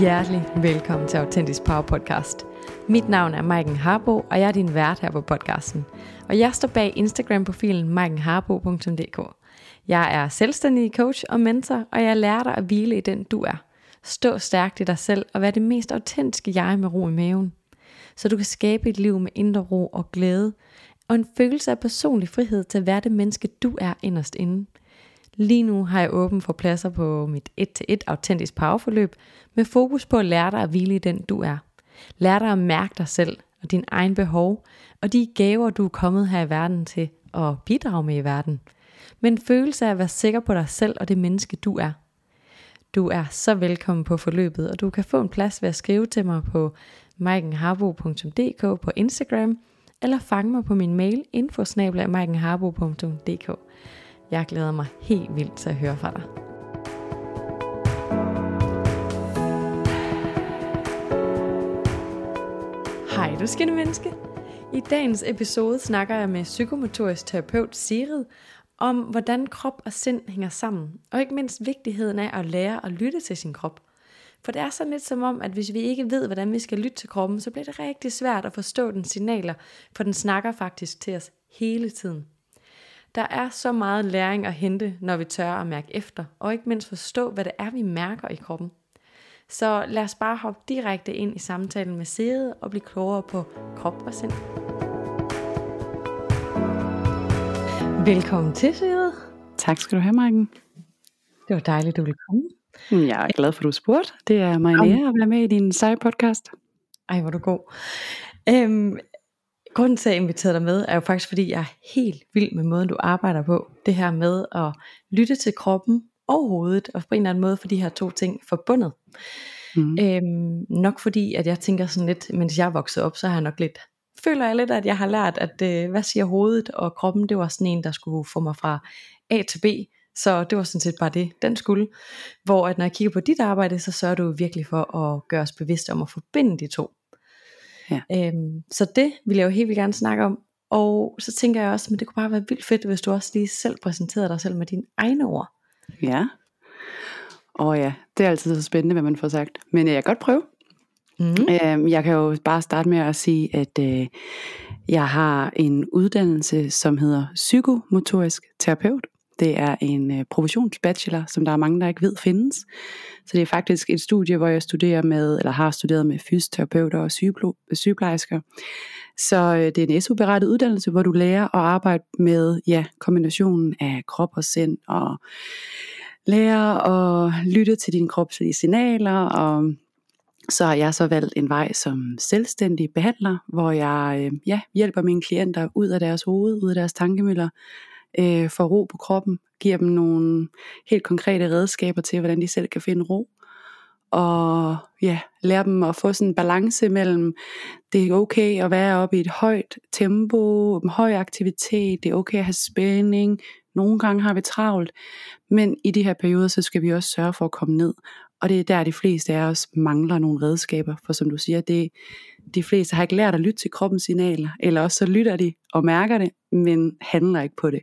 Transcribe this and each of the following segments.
Hjertelig velkommen til Autentisk Power Podcast. Mit navn er Maiken Harbo, og jeg er din vært her på podcasten. Og jeg står bag Instagram-profilen maikenharbo.dk. Jeg er selvstændig coach og mentor, og jeg lærer dig at hvile i den du er. Stå stærkt i dig selv og være det mest autentiske jeg med ro i maven. Så du kan skabe et liv med indre ro og glæde, og en følelse af personlig frihed til at være det menneske du er inderst inde. Lige nu har jeg åben for pladser på mit 1-1 autentisk powerforløb med fokus på at lære dig at hvile i den du er. Lær dig at mærke dig selv og din egen behov og de gaver du er kommet her i verden til at bidrage med i verden. Men en følelse af at være sikker på dig selv og det menneske du er. Du er så velkommen på forløbet, og du kan få en plads ved at skrive til mig på maikenharbo.dk på Instagram, eller fange mig på min mail infosnabla.maikenharbo.dk. Jeg glæder mig helt vildt til at høre fra dig. Hej du skønne menneske. I dagens episode snakker jeg med psykomotorisk terapeut Sirid om hvordan krop og sind hænger sammen, og ikke mindst vigtigheden af at lære at lytte til sin krop. For det er sådan lidt som om, at hvis vi ikke ved, hvordan vi skal lytte til kroppen, så bliver det rigtig svært at forstå den signaler, for den snakker faktisk til os hele tiden. Der er så meget læring at hente, når vi tør at mærke efter, og ikke mindst forstå, hvad det er, vi mærker i kroppen. Så lad os bare hoppe direkte ind i samtalen med Sede og blive klogere på krop og sind. Velkommen til, Sede. Tak skal du have, Marken. Det var dejligt, du ville komme. Jeg er glad for, at du spurgte. Det er mig en ære at være med i din seje podcast. Ej, hvor du god. Øhm, grunden til, at jeg inviterede dig med, er jo faktisk, fordi jeg er helt vild med måden, du arbejder på. Det her med at lytte til kroppen og hovedet, og på en eller anden måde for de her to ting forbundet. Mm. Øhm, nok fordi, at jeg tænker sådan lidt, mens jeg vokset op, så har jeg nok lidt, føler jeg lidt, at jeg har lært, at øh, hvad siger hovedet og kroppen, det var sådan en, der skulle få mig fra A til B, så det var sådan set bare det, den skulle. Hvor at når jeg kigger på dit arbejde, så sørger du virkelig for at gøre os bevidste om at forbinde de to. Ja. Øhm, så det vil jeg jo helt vildt gerne snakke om. Og så tænker jeg også, at det kunne bare være vildt fedt, hvis du også lige selv præsenterede dig selv med dine egne ord. Ja. Og ja, det er altid så spændende, hvad man får sagt. Men jeg kan godt prøve. Mm. Øhm, jeg kan jo bare starte med at sige, at øh, jeg har en uddannelse, som hedder psykomotorisk terapeut. Det er en øh, professionsbachelor, som der er mange, der ikke ved findes. Så det er faktisk et studie, hvor jeg studerer med, eller har studeret med fysioterapeuter og sygeplejersker. Så øh, det er en SU-berettet uddannelse, hvor du lærer at arbejde med ja, kombinationen af krop og sind, og lære at lytte til din kropslige signaler, og så har jeg så valgt en vej som selvstændig behandler, hvor jeg øh, ja, hjælper mine klienter ud af deres hoved, ud af deres tankemøller, øh, får ro på kroppen, giver dem nogle helt konkrete redskaber til, hvordan de selv kan finde ro. Og ja, lære dem at få sådan en balance mellem, det er okay at være oppe i et højt tempo, en høj aktivitet, det er okay at have spænding, nogle gange har vi travlt, men i de her perioder, så skal vi også sørge for at komme ned. Og det er der, de fleste af os mangler nogle redskaber, for som du siger, det, de fleste har ikke lært at lytte til kroppens signaler, eller også så lytter de og mærker det, men handler ikke på det.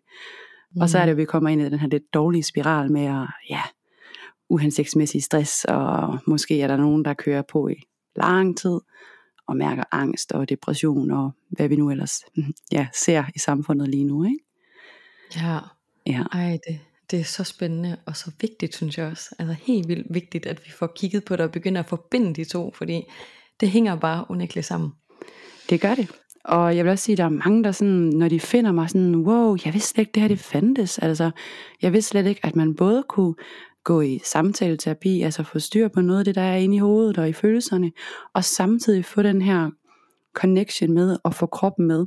Mm. Og så er det, at vi kommer ind i den her lidt dårlige spiral med at, ja, uhensigtsmæssig stress, og måske er der nogen, der kører på i lang tid, og mærker angst og depression, og hvad vi nu ellers ja, ser i samfundet lige nu. Ikke? Ja, ja. Ej, det, det er så spændende og så vigtigt, synes jeg også. Altså helt vildt vigtigt, at vi får kigget på det og begynder at forbinde de to, fordi det hænger bare unægteligt sammen. Det gør det. Og jeg vil også sige, at der er mange, der sådan, når de finder mig sådan, wow, jeg vidste slet ikke, det her det fandtes. Altså, jeg vidste slet ikke, at man både kunne gå i samtaleterapi, altså få styr på noget af det, der er inde i hovedet og i følelserne, og samtidig få den her connection med og få kroppen med.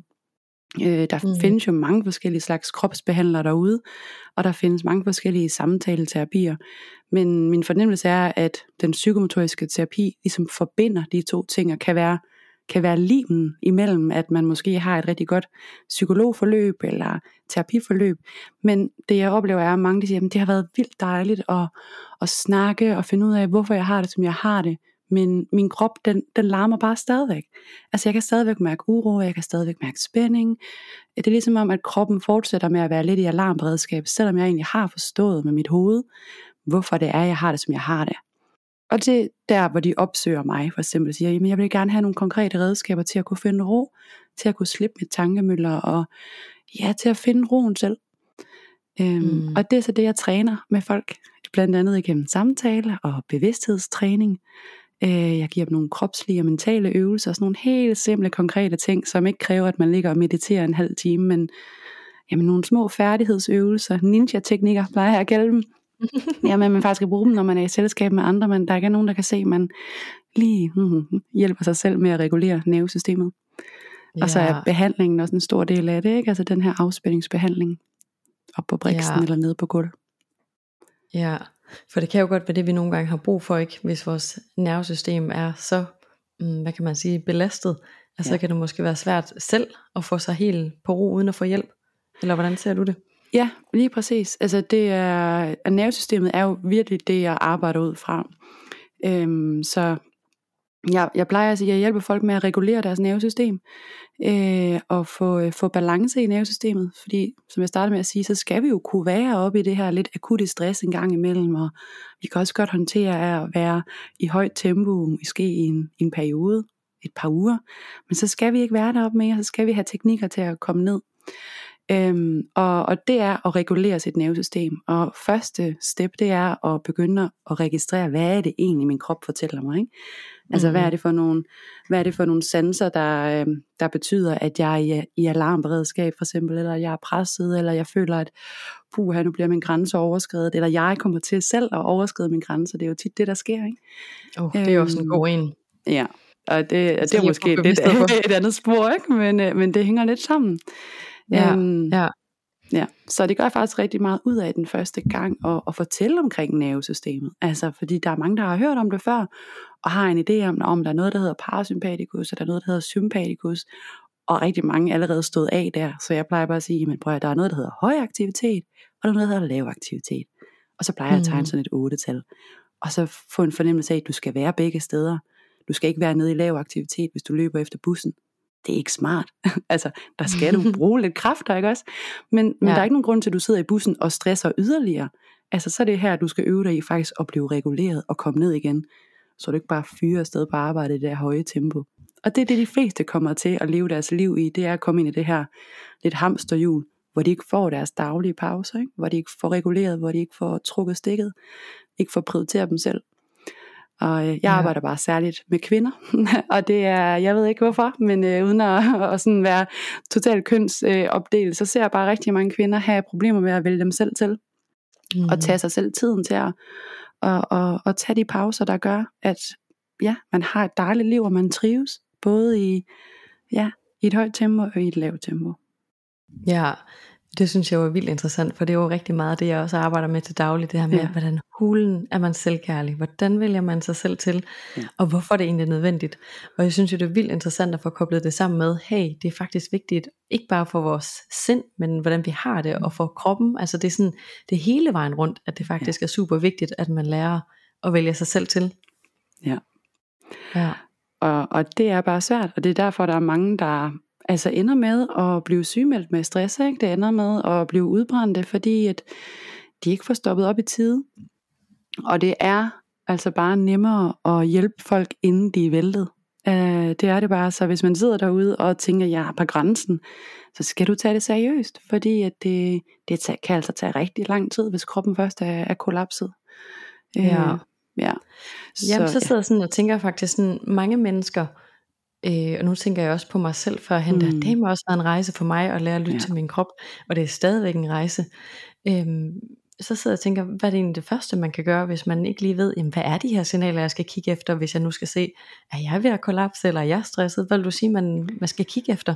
Øh, der mm. findes jo mange forskellige slags kropsbehandlere derude, og der findes mange forskellige samtaleterapier. Men min fornemmelse er, at den psykomotoriske terapi ligesom forbinder de to ting, og kan være, kan være limen imellem, at man måske har et rigtig godt psykologforløb eller terapiforløb. Men det jeg oplever er, at mange de siger, at det har været vildt dejligt at, at snakke og finde ud af, hvorfor jeg har det, som jeg har det men min krop, den, den larmer bare stadigvæk. Altså jeg kan stadigvæk mærke uro, jeg kan stadigvæk mærke spænding. Det er ligesom om, at kroppen fortsætter med at være lidt i alarmberedskab, selvom jeg egentlig har forstået med mit hoved, hvorfor det er, jeg har det, som jeg har det. og det der, hvor de opsøger mig, for eksempel siger, jamen jeg vil gerne have nogle konkrete redskaber til at kunne finde ro, til at kunne slippe mit tankemøller, og ja, til at finde roen selv. Øhm, mm. Og det er så det, jeg træner med folk, blandt andet igennem samtale og bevidsthedstræning. Øh, jeg giver dem nogle kropslige og mentale øvelser, sådan nogle helt simple, konkrete ting, som ikke kræver, at man ligger og mediterer en halv time, men jamen, nogle små færdighedsøvelser, ninja-teknikker plejer jeg at kalde dem, Jamen, man faktisk skal bruge dem, når man er i selskab med andre, men der er ikke nogen, der kan se, at man lige mm, hjælper sig selv med at regulere nervesystemet. Ja. Og så er behandlingen også en stor del af det, ikke? Altså den her afspændingsbehandling op på briksen ja. eller nede på gulv. Ja, for det kan jo godt være det, vi nogle gange har brug for, ikke? Hvis vores nervesystem er så, mm, hvad kan man sige, belastet. Altså ja. kan det måske være svært selv at få sig helt på ro uden at få hjælp. Eller hvordan ser du det? Ja, lige præcis. Altså det er, nervesystemet er jo virkelig det, jeg arbejder ud fra. Øhm, så jeg, jeg plejer at sige, at jeg hjælper folk med at regulere deres nervesystem øh, og få, øh, få balance i nervesystemet. Fordi, som jeg startede med at sige, så skal vi jo kunne være oppe i det her lidt akutte stress en gang imellem, og vi kan også godt håndtere at være i højt tempo, måske i en, i en periode, et par uger. Men så skal vi ikke være deroppe mere, så skal vi have teknikker til at komme ned. Øhm, og, og det er at regulere sit nervesystem. Og første step, det er at begynde at registrere, hvad er det egentlig, min krop fortæller mig. Ikke? Altså, mm-hmm. hvad, er det for nogle, hvad er det for nogle sanser, der, øhm, der betyder, at jeg er i, i alarmberedskab, for eksempel, eller jeg er presset, eller jeg føler, at puh, nu bliver min grænse overskrevet, eller jeg kommer til selv at overskride min grænse. Det er jo tit det, der sker. Ikke? Oh, det er øhm, også en god en. Ja, og det, det er måske et, et andet spor, ikke? Men, øh, men det hænger lidt sammen. Ja, øhm, ja. Ja, så det gør jeg faktisk rigtig meget ud af den første gang at, at fortælle omkring nervesystemet. Altså, fordi der er mange, der har hørt om det før, og har en idé om, om der er noget, der hedder parasympatikus, og der er noget, der hedder sympatikus, og rigtig mange allerede stået af der. Så jeg plejer bare at sige, men prøv at der er noget, der hedder høj aktivitet, og der er noget, der hedder lav aktivitet. Og så plejer jeg at tegne mm. sådan et otte-tal. Og så få en fornemmelse af, at du skal være begge steder. Du skal ikke være nede i lav aktivitet, hvis du løber efter bussen det er ikke smart. altså, der skal du bruge lidt kræfter, ikke også? Men, men ja. der er ikke nogen grund til, at du sidder i bussen og stresser yderligere. Altså, så er det her, du skal øve dig i faktisk at blive reguleret og komme ned igen. Så du ikke bare fyrer afsted på arbejde i det her høje tempo. Og det er det, de fleste kommer til at leve deres liv i. Det er at komme ind i det her lidt hamsterhjul, hvor de ikke får deres daglige pauser, ikke? hvor de ikke får reguleret, hvor de ikke får trukket stikket, ikke får prioriteret dem selv. Og øh, jeg arbejder bare særligt med kvinder, og det er, jeg ved ikke hvorfor, men øh, uden at, at sådan være totalt kønsopdelt, øh, så ser jeg bare rigtig mange kvinder have problemer med at vælge dem selv til, mm. og tage sig selv tiden til at og, og, og tage de pauser, der gør, at ja, man har et dejligt liv, og man trives, både i, ja, i et højt tempo og i et lavt tempo. Ja, det synes jeg var vildt interessant, for det er jo rigtig meget det, jeg også arbejder med til daglig, det her med, ja. hvordan hulen er man selvkærlig, hvordan vælger man sig selv til, ja. og hvorfor er det egentlig nødvendigt. Og jeg synes jo, det er vildt interessant at få koblet det sammen med, hey, det er faktisk vigtigt, ikke bare for vores sind, men hvordan vi har det, og for kroppen. Altså det er sådan, det er hele vejen rundt, at det faktisk ja. er super vigtigt, at man lærer at vælge sig selv til. Ja. Ja. Og, og det er bare svært, og det er derfor, der er mange, der altså ender med at blive sygemeldt med stress. Ikke? Det ender med at blive udbrændte, fordi at de ikke får stoppet op i tide. Og det er altså bare nemmere at hjælpe folk, inden de er væltet. Uh, det er det bare, så hvis man sidder derude og tænker, jeg er på grænsen, så skal du tage det seriøst, fordi at det, det kan altså tage rigtig lang tid, hvis kroppen først er, er kollapset. Ja. Uh, ja. Så, Jamen, så sidder jeg sådan og tænker faktisk sådan, mange mennesker, Øh, og nu tænker jeg også på mig selv førhen, mm. der, det må også være en rejse for mig at lære at lytte ja. til min krop, og det er stadigvæk en rejse. Øhm, så sidder jeg og tænker, hvad er det egentlig det første, man kan gøre, hvis man ikke lige ved, jamen, hvad er de her signaler, jeg skal kigge efter, hvis jeg nu skal se, er jeg ved at kollapse, eller er jeg stresset? Hvad vil du sige, man, man skal kigge efter?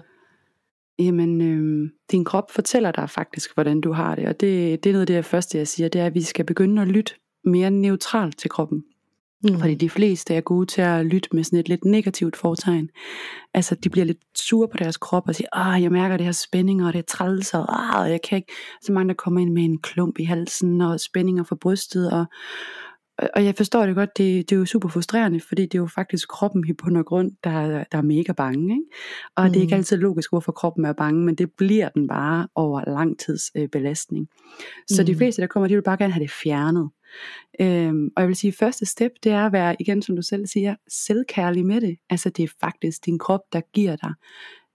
Jamen, øh, din krop fortæller dig faktisk, hvordan du har det, og det, det er noget af det første, jeg siger, det er, at vi skal begynde at lytte mere neutralt til kroppen. Mm. Fordi de fleste er gode til at lytte med sådan et lidt negativt fortegn. Altså de bliver lidt sure på deres krop og siger, ah, jeg mærker det her spænding, og det er træls, og ah, jeg kan ikke. Så mange der kommer ind med en klump i halsen, og spændinger for brystet, og, og jeg forstår det godt, det, det er jo super frustrerende, fordi det er jo faktisk kroppen i bund og grund, der, der er mega bange. Ikke? Og mm. det er ikke mm. altid logisk, hvorfor kroppen er bange, men det bliver den bare over lang tids øh, belastning. Så mm. de fleste, der kommer, de vil bare gerne have det fjernet. Øhm, og jeg vil sige, første step, det er at være, igen som du selv siger, selvkærlig med det. Altså det er faktisk din krop, der giver dig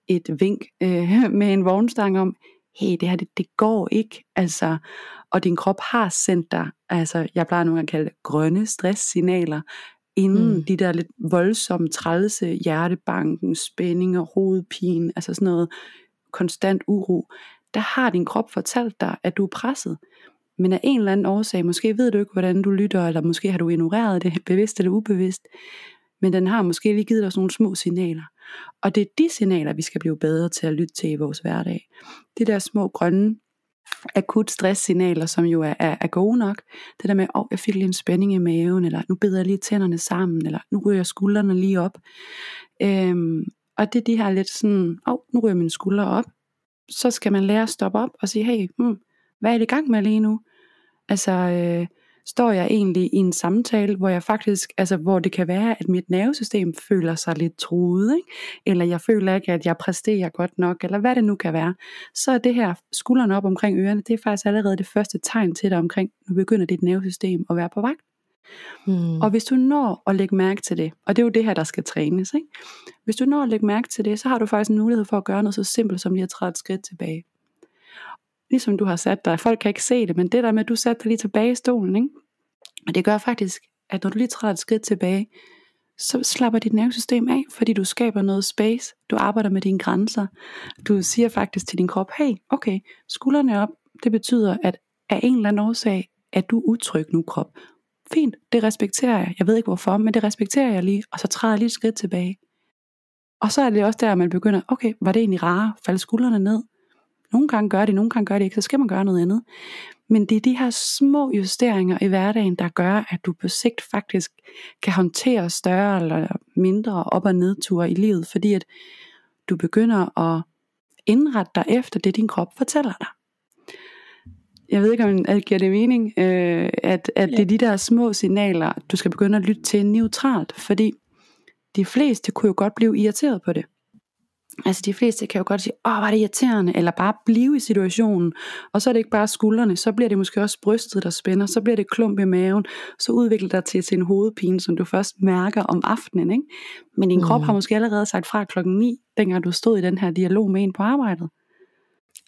et vink øh, med en vognstang om, hey, det her, det, det går ikke. Altså, og din krop har sendt dig, altså jeg plejer nogle gange at kalde det grønne stresssignaler, inden mm. de der lidt voldsomme, trælse hjertebanken, spændinger, hovedpine, altså sådan noget konstant uro, der har din krop fortalt dig, at du er presset. Men af en eller anden årsag, måske ved du ikke, hvordan du lytter, eller måske har du ignoreret det, bevidst eller ubevidst, men den har måske lige givet dig nogle små signaler. Og det er de signaler, vi skal blive bedre til at lytte til i vores hverdag. Det der små grønne akut stresssignaler, som jo er, er, er gode nok. Det der med, åh, oh, jeg fik lige en spænding i maven, eller nu beder jeg lige tænderne sammen, eller nu ryger skuldrene lige op. Øhm, og det er de her lidt sådan, åh, oh, nu ryger mine skuldre op. Så skal man lære at stoppe op og sige, hey, hmm, hvad er det i gang med lige nu? Altså, øh, står jeg egentlig i en samtale, hvor jeg faktisk, altså hvor det kan være, at mit nervesystem føler sig lidt truet, ikke? eller jeg føler ikke, at jeg præsterer godt nok, eller hvad det nu kan være, så er det her skuldrene op omkring ørerne, det er faktisk allerede det første tegn til dig omkring, nu begynder dit nervesystem at være på vagt. Hmm. Og hvis du når at lægge mærke til det, og det er jo det her, der skal trænes, ikke? hvis du når at lægge mærke til det, så har du faktisk en mulighed for at gøre noget så simpelt som lige at træde et skridt tilbage ligesom du har sat dig. Folk kan ikke se det, men det der med, at du satte dig lige tilbage i stolen, ikke? Og det gør faktisk, at når du lige træder et skridt tilbage, så slapper dit nervesystem af, fordi du skaber noget space, du arbejder med dine grænser, du siger faktisk til din krop, hey, okay, skuldrene op, det betyder, at af en eller anden årsag, at du utryg nu krop. Fint, det respekterer jeg. Jeg ved ikke hvorfor, men det respekterer jeg lige, og så træder jeg lige et skridt tilbage. Og så er det også der, man begynder, okay, var det egentlig rare? Falde skuldrene ned? Nogle gange gør det, nogle gange gør det ikke, så skal man gøre noget andet. Men det er de her små justeringer i hverdagen, der gør, at du på sigt faktisk kan håndtere større eller mindre op- og nedture i livet, fordi at du begynder at indrette dig efter det, din krop fortæller dig. Jeg ved ikke, om det giver det mening, øh, at, at det er de der små signaler, du skal begynde at lytte til neutralt, fordi de fleste kunne jo godt blive irriteret på det. Altså de fleste kan jo godt sige, åh, var det irriterende, eller bare blive i situationen. Og så er det ikke bare skuldrene, så bliver det måske også brystet, der spænder, så bliver det klump i maven, så udvikler det til, til en hovedpine, som du først mærker om aftenen. Ikke? Men din mm. krop har måske allerede sagt fra klokken 9, dengang du stod i den her dialog med en på arbejdet.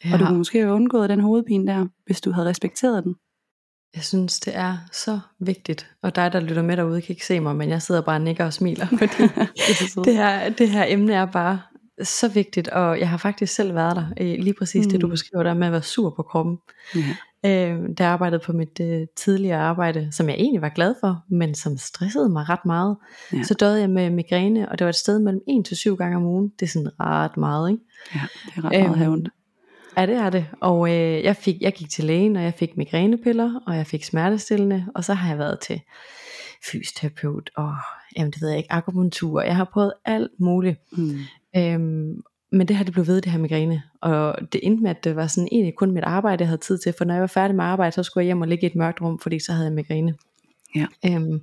Ja. Og du kunne måske have undgået den hovedpine der, hvis du havde respekteret den. Jeg synes, det er så vigtigt. Og dig, der lytter med derude, kan ikke se mig, men jeg sidder bare og nikker og smiler. Fordi det, det, her, det her emne er bare så vigtigt, og jeg har faktisk selv været der, øh, lige præcis mm. det du mm. beskriver der med at være sur på kroppen. Ja. Øh, jeg arbejdede på mit øh, tidligere arbejde, som jeg egentlig var glad for, men som stressede mig ret meget, ja. så døde jeg med migræne, og det var et sted mellem 1 til 7 gange om ugen. Det er sådan ret meget, ikke? Ja, det er ret meget ondt. Ja, det er det. Og øh, jeg, fik, jeg gik til lægen, og jeg fik migrænepiller, og jeg fik smertestillende, og så har jeg været til fysioterapeut, og jamen det ved jeg ikke, akupunktur. Jeg har prøvet alt muligt. Mm. Øhm, men det her det blev ved, det her migræne. Og det endte med, at det var sådan egentlig kun mit arbejde, jeg havde tid til. For når jeg var færdig med arbejde, så skulle jeg hjem og ligge i et mørkt rum, fordi så havde jeg migræne. Ja. Øhm,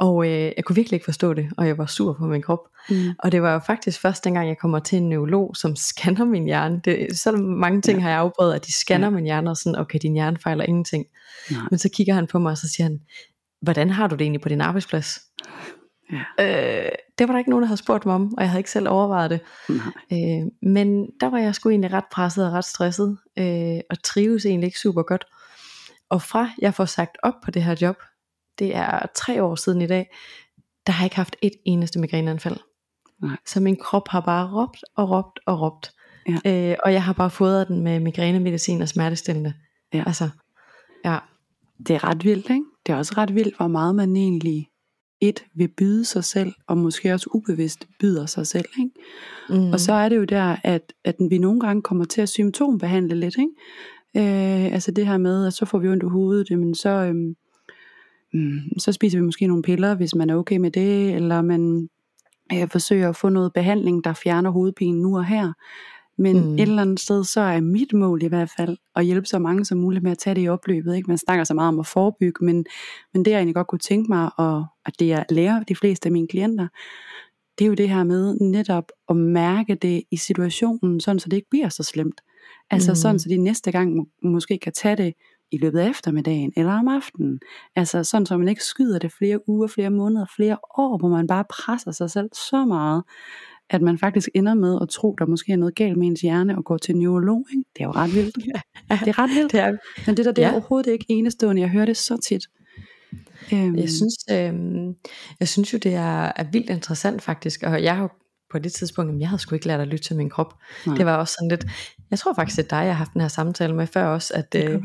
og øh, jeg kunne virkelig ikke forstå det, og jeg var sur på min krop. Mm. Og det var jo faktisk først dengang, jeg kommer til en neurolog, som scanner min hjerne. Det, så mange ting ja. har jeg afprøvet, at de scanner ja. min hjerne, og sådan, okay, din hjerne fejler ingenting. Nej. Men så kigger han på mig, og så siger han, hvordan har du det egentlig på din arbejdsplads? Ja. Øh, det var der ikke nogen, der havde spurgt mig om, og jeg havde ikke selv overvejet det. Øh, men der var jeg sgu egentlig ret presset og ret stresset, øh, og trives egentlig ikke super godt. Og fra jeg får sagt op på det her job, det er tre år siden i dag, der har jeg ikke haft et eneste migræneanfald. Nej. Så min krop har bare råbt og råbt og råbt. Ja. Øh, og jeg har bare fået den med migrænemedicin og smertestillende. Ja. Altså, ja. Det er ret vildt, ikke? Det er også ret vildt, hvor meget man egentlig et vil byde sig selv, og måske også ubevidst byder sig selv. Ikke? Mm. Og så er det jo der, at, at vi nogle gange kommer til at symptombehandle lidt. Ikke? Øh, altså det her med, at så får vi ondt i hovedet, men så, øhm, mm, så spiser vi måske nogle piller, hvis man er okay med det, eller man øh, forsøger at få noget behandling, der fjerner hovedpinen nu og her. Men mm. et eller andet sted, så er mit mål i hvert fald at hjælpe så mange som muligt med at tage det i opløbet. Ikke? Man snakker så meget om at forebygge, men, men det jeg egentlig godt kunne tænke mig, og at det jeg lærer de fleste af mine klienter, det er jo det her med netop at mærke det i situationen, sådan så det ikke bliver så slemt. Altså mm. sådan, så de næste gang måske kan tage det i løbet af eftermiddagen eller om aftenen. Altså sådan, så man ikke skyder det flere uger, flere måneder, flere år, hvor man bare presser sig selv så meget, at man faktisk ender med at tro, der måske er noget galt med ens hjerne og gå til neurolog. Ikke? Det er jo ret vildt. Ja. Det er ret vildt. Det er, Men det der, det er ja. overhovedet ikke enestående. Jeg hører det så tit. Øhm. Jeg, synes, øh, jeg synes jo, det er, er vildt interessant faktisk, og jeg har jo på det tidspunkt, jeg havde sgu ikke lært at lytte til min krop. Nej. Det var også sådan lidt, jeg tror faktisk, det er dig, jeg har haft den her samtale med før også, at øh,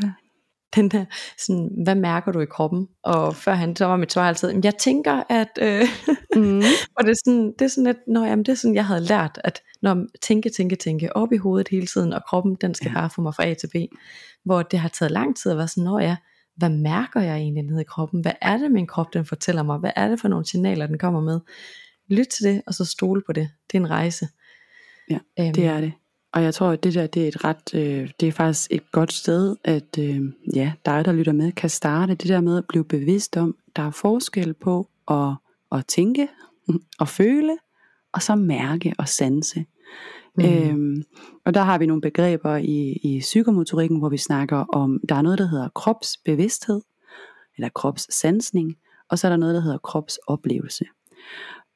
den der, sådan, hvad mærker du i kroppen? Og før han, så var mit svar altid, jeg tænker, at, øh, mm. og det er sådan, det er sådan lidt, nå, jamen, det er sådan, jeg havde lært, at når tænke, tænke, tænke, op i hovedet hele tiden, og kroppen, den skal ja. bare få mig fra A til B, hvor det har taget lang tid at være sådan, nå ja, hvad mærker jeg egentlig nede i kroppen? Hvad er det, min krop den fortæller mig? Hvad er det for nogle signaler, den kommer med? Lyt til det, og så stole på det. Det er en rejse. Ja, øhm. det er det. Og jeg tror, at det der, det er et ret, øh, det er faktisk et godt sted, at øh, ja, dig, der lytter med, kan starte det der med at blive bevidst om, der er forskel på at, at tænke og føle, og så mærke og sanse. Mm. Øhm, og der har vi nogle begreber i, i psykomotorikken, hvor vi snakker om, der er noget, der hedder kropsbevidsthed, eller kropssansning, og så er der noget, der hedder kropsoplevelse.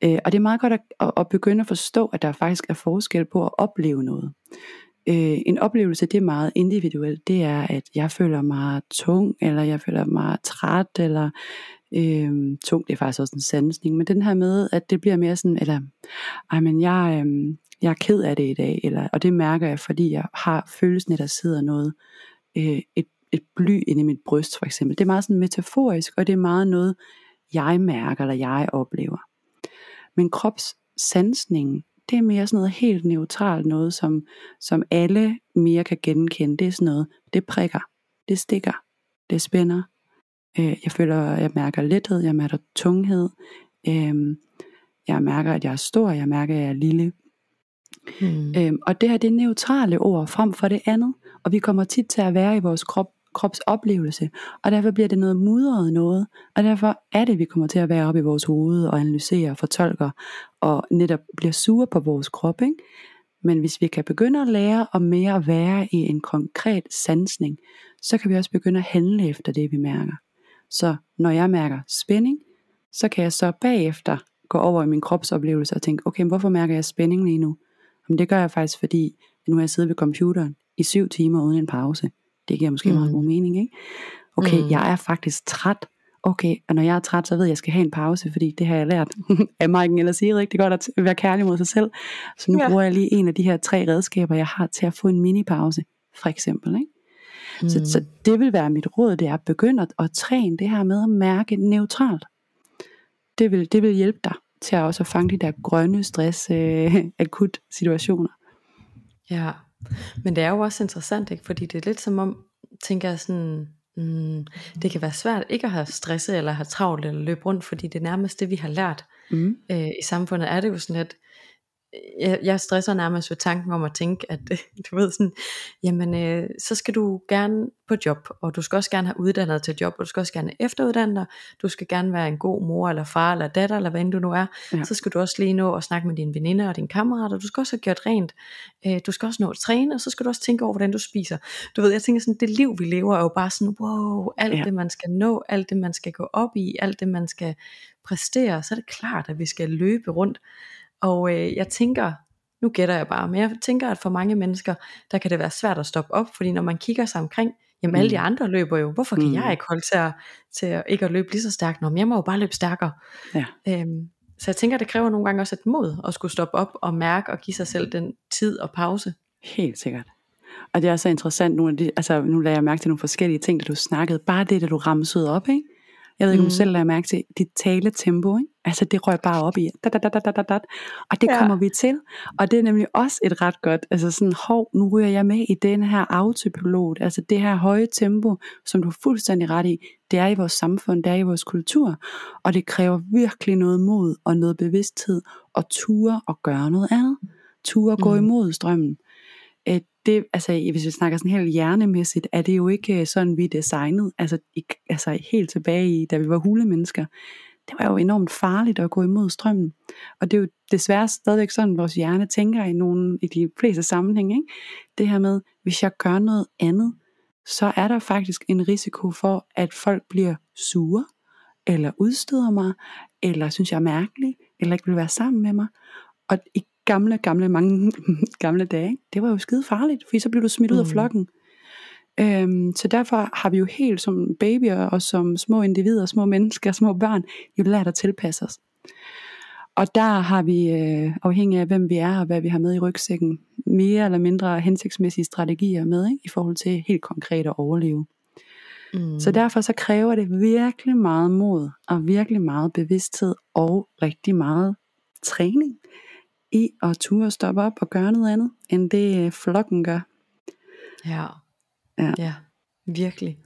Øh, og det er meget godt at, at, at begynde at forstå, at der faktisk er forskel på at opleve noget. Øh, en oplevelse, det er meget individuelt. Det er, at jeg føler mig tung, eller jeg føler mig træt, eller øh, tung, det er faktisk også en sansning, men den her med, at det bliver mere sådan, eller, ej, men jeg, øh, jeg er ked af det i dag, eller, og det mærker jeg, fordi jeg har følelsen, at der sidder noget, øh, et, et bly inde i mit bryst for eksempel. Det er meget sådan metaforisk, og det er meget noget, jeg mærker, eller jeg oplever. Men kropssansningen, det er mere sådan noget helt neutralt, noget som, som alle mere kan genkende. Det er sådan noget, det prikker, det stikker, det spænder. Øh, jeg føler, jeg mærker lethed, jeg mærker tunghed. Øh, jeg mærker, at jeg er stor, jeg mærker, at jeg er lille. Mm. Øhm, og det her det er neutrale ord frem for det andet. Og vi kommer tit til at være i vores krop, kropsoplevelse. Og derfor bliver det noget mudret noget. Og derfor er det, vi kommer til at være oppe i vores hoved og analysere og fortolker. Og netop bliver sure på vores krop. Ikke? Men hvis vi kan begynde at lære om mere at være i en konkret sansning, så kan vi også begynde at handle efter det, vi mærker. Så når jeg mærker spænding, så kan jeg så bagefter gå over i min kropsoplevelse og tænke, okay, hvorfor mærker jeg spænding lige nu? Jamen det gør jeg faktisk, fordi nu har jeg siddet ved computeren i syv timer uden en pause. Det giver måske mm. meget god mening, ikke? Okay, mm. jeg er faktisk træt. Okay, og når jeg er træt, så ved jeg, at jeg skal have en pause, fordi det har jeg lært af Marken eller sige rigtig godt at være kærlig mod sig selv. Så nu ja. bruger jeg lige en af de her tre redskaber, jeg har til at få en mini-pause, for eksempel. Ikke? Mm. Så, så det vil være mit råd, det er at begynde at, at træne det her med at mærke neutralt. Det vil, det vil hjælpe dig til at også fange de der grønne stress øh, akut situationer. Ja, men det er jo også interessant, ikke? fordi det er lidt som om, tænker jeg sådan, mm, det kan være svært ikke at have stresset eller have travlt eller løbe rundt, fordi det er nærmest det, vi har lært mm. øh, i samfundet, er det jo sådan, at jeg, jeg stresser nærmest ved tanken om at tænke, at du ved sådan, jamen øh, så skal du gerne på job, og du skal også gerne have uddannet til job, og du skal også gerne efteruddanne dig, du skal gerne være en god mor eller far eller datter, eller hvad end du nu er, ja. så skal du også lige nå at snakke med dine veninder og dine kammerater, du skal også have gjort rent, øh, du skal også nå at træne, og så skal du også tænke over, hvordan du spiser. Du ved, jeg tænker sådan, det liv vi lever er jo bare sådan, wow, alt ja. det man skal nå, alt det man skal gå op i, alt det man skal præstere, så er det klart, at vi skal løbe rundt og øh, jeg tænker, nu gætter jeg bare, men jeg tænker, at for mange mennesker, der kan det være svært at stoppe op, fordi når man kigger sig omkring, jamen alle de mm. andre løber jo, hvorfor kan mm. jeg ikke holde til at, til at ikke at løbe lige så stærkt, når jeg må jo bare løbe stærkere. Ja. Øhm, så jeg tænker, det kræver nogle gange også et mod at skulle stoppe op og mærke og give sig selv den tid og pause. Helt sikkert. Og det er så interessant, nu, altså, nu lader jeg mærke til nogle forskellige ting, der du snakkede. Bare det, der du ramsede op, ikke? Jeg ved ikke, om du mm. selv lader mærke til dit taletempo, ikke? Altså det røg bare op i, da, da, da, da, da, da. og det ja. kommer vi til. Og det er nemlig også et ret godt, altså sådan, hov, nu ryger jeg med i den her autopilot, altså det her høje tempo, som du er fuldstændig ret i, det er i vores samfund, det er i vores kultur, og det kræver virkelig noget mod og noget bevidsthed, og ture og gøre noget andet. Ture og gå mm. imod strømmen det, altså hvis vi snakker sådan helt hjernemæssigt, er det jo ikke øh, sådan, vi er designet. Altså, i, altså helt tilbage i, da vi var hulemennesker. Det var jo enormt farligt at gå imod strømmen. Og det er jo desværre stadigvæk sådan, vores hjerne tænker i, nogle, i de fleste sammenhænge. Ikke? Det her med, hvis jeg gør noget andet, så er der faktisk en risiko for, at folk bliver sure, eller udstøder mig, eller synes jeg er mærkelig, eller ikke vil være sammen med mig. Og gamle, gamle, mange gamle dage, det var jo skide farligt, fordi så blev du smidt ud af mm. flokken. Øhm, så derfor har vi jo helt som babyer og som små individer, små mennesker, små børn, jo lært at tilpasse os. Og der har vi, øh, afhængig af hvem vi er og hvad vi har med i rygsækken, mere eller mindre hensigtsmæssige strategier med ikke? i forhold til helt konkret at overleve. Mm. Så derfor så kræver det virkelig meget mod og virkelig meget bevidsthed og rigtig meget træning i at ture stoppe op og gøre noget andet, end det øh, flokken gør. Ja. ja, ja, virkelig.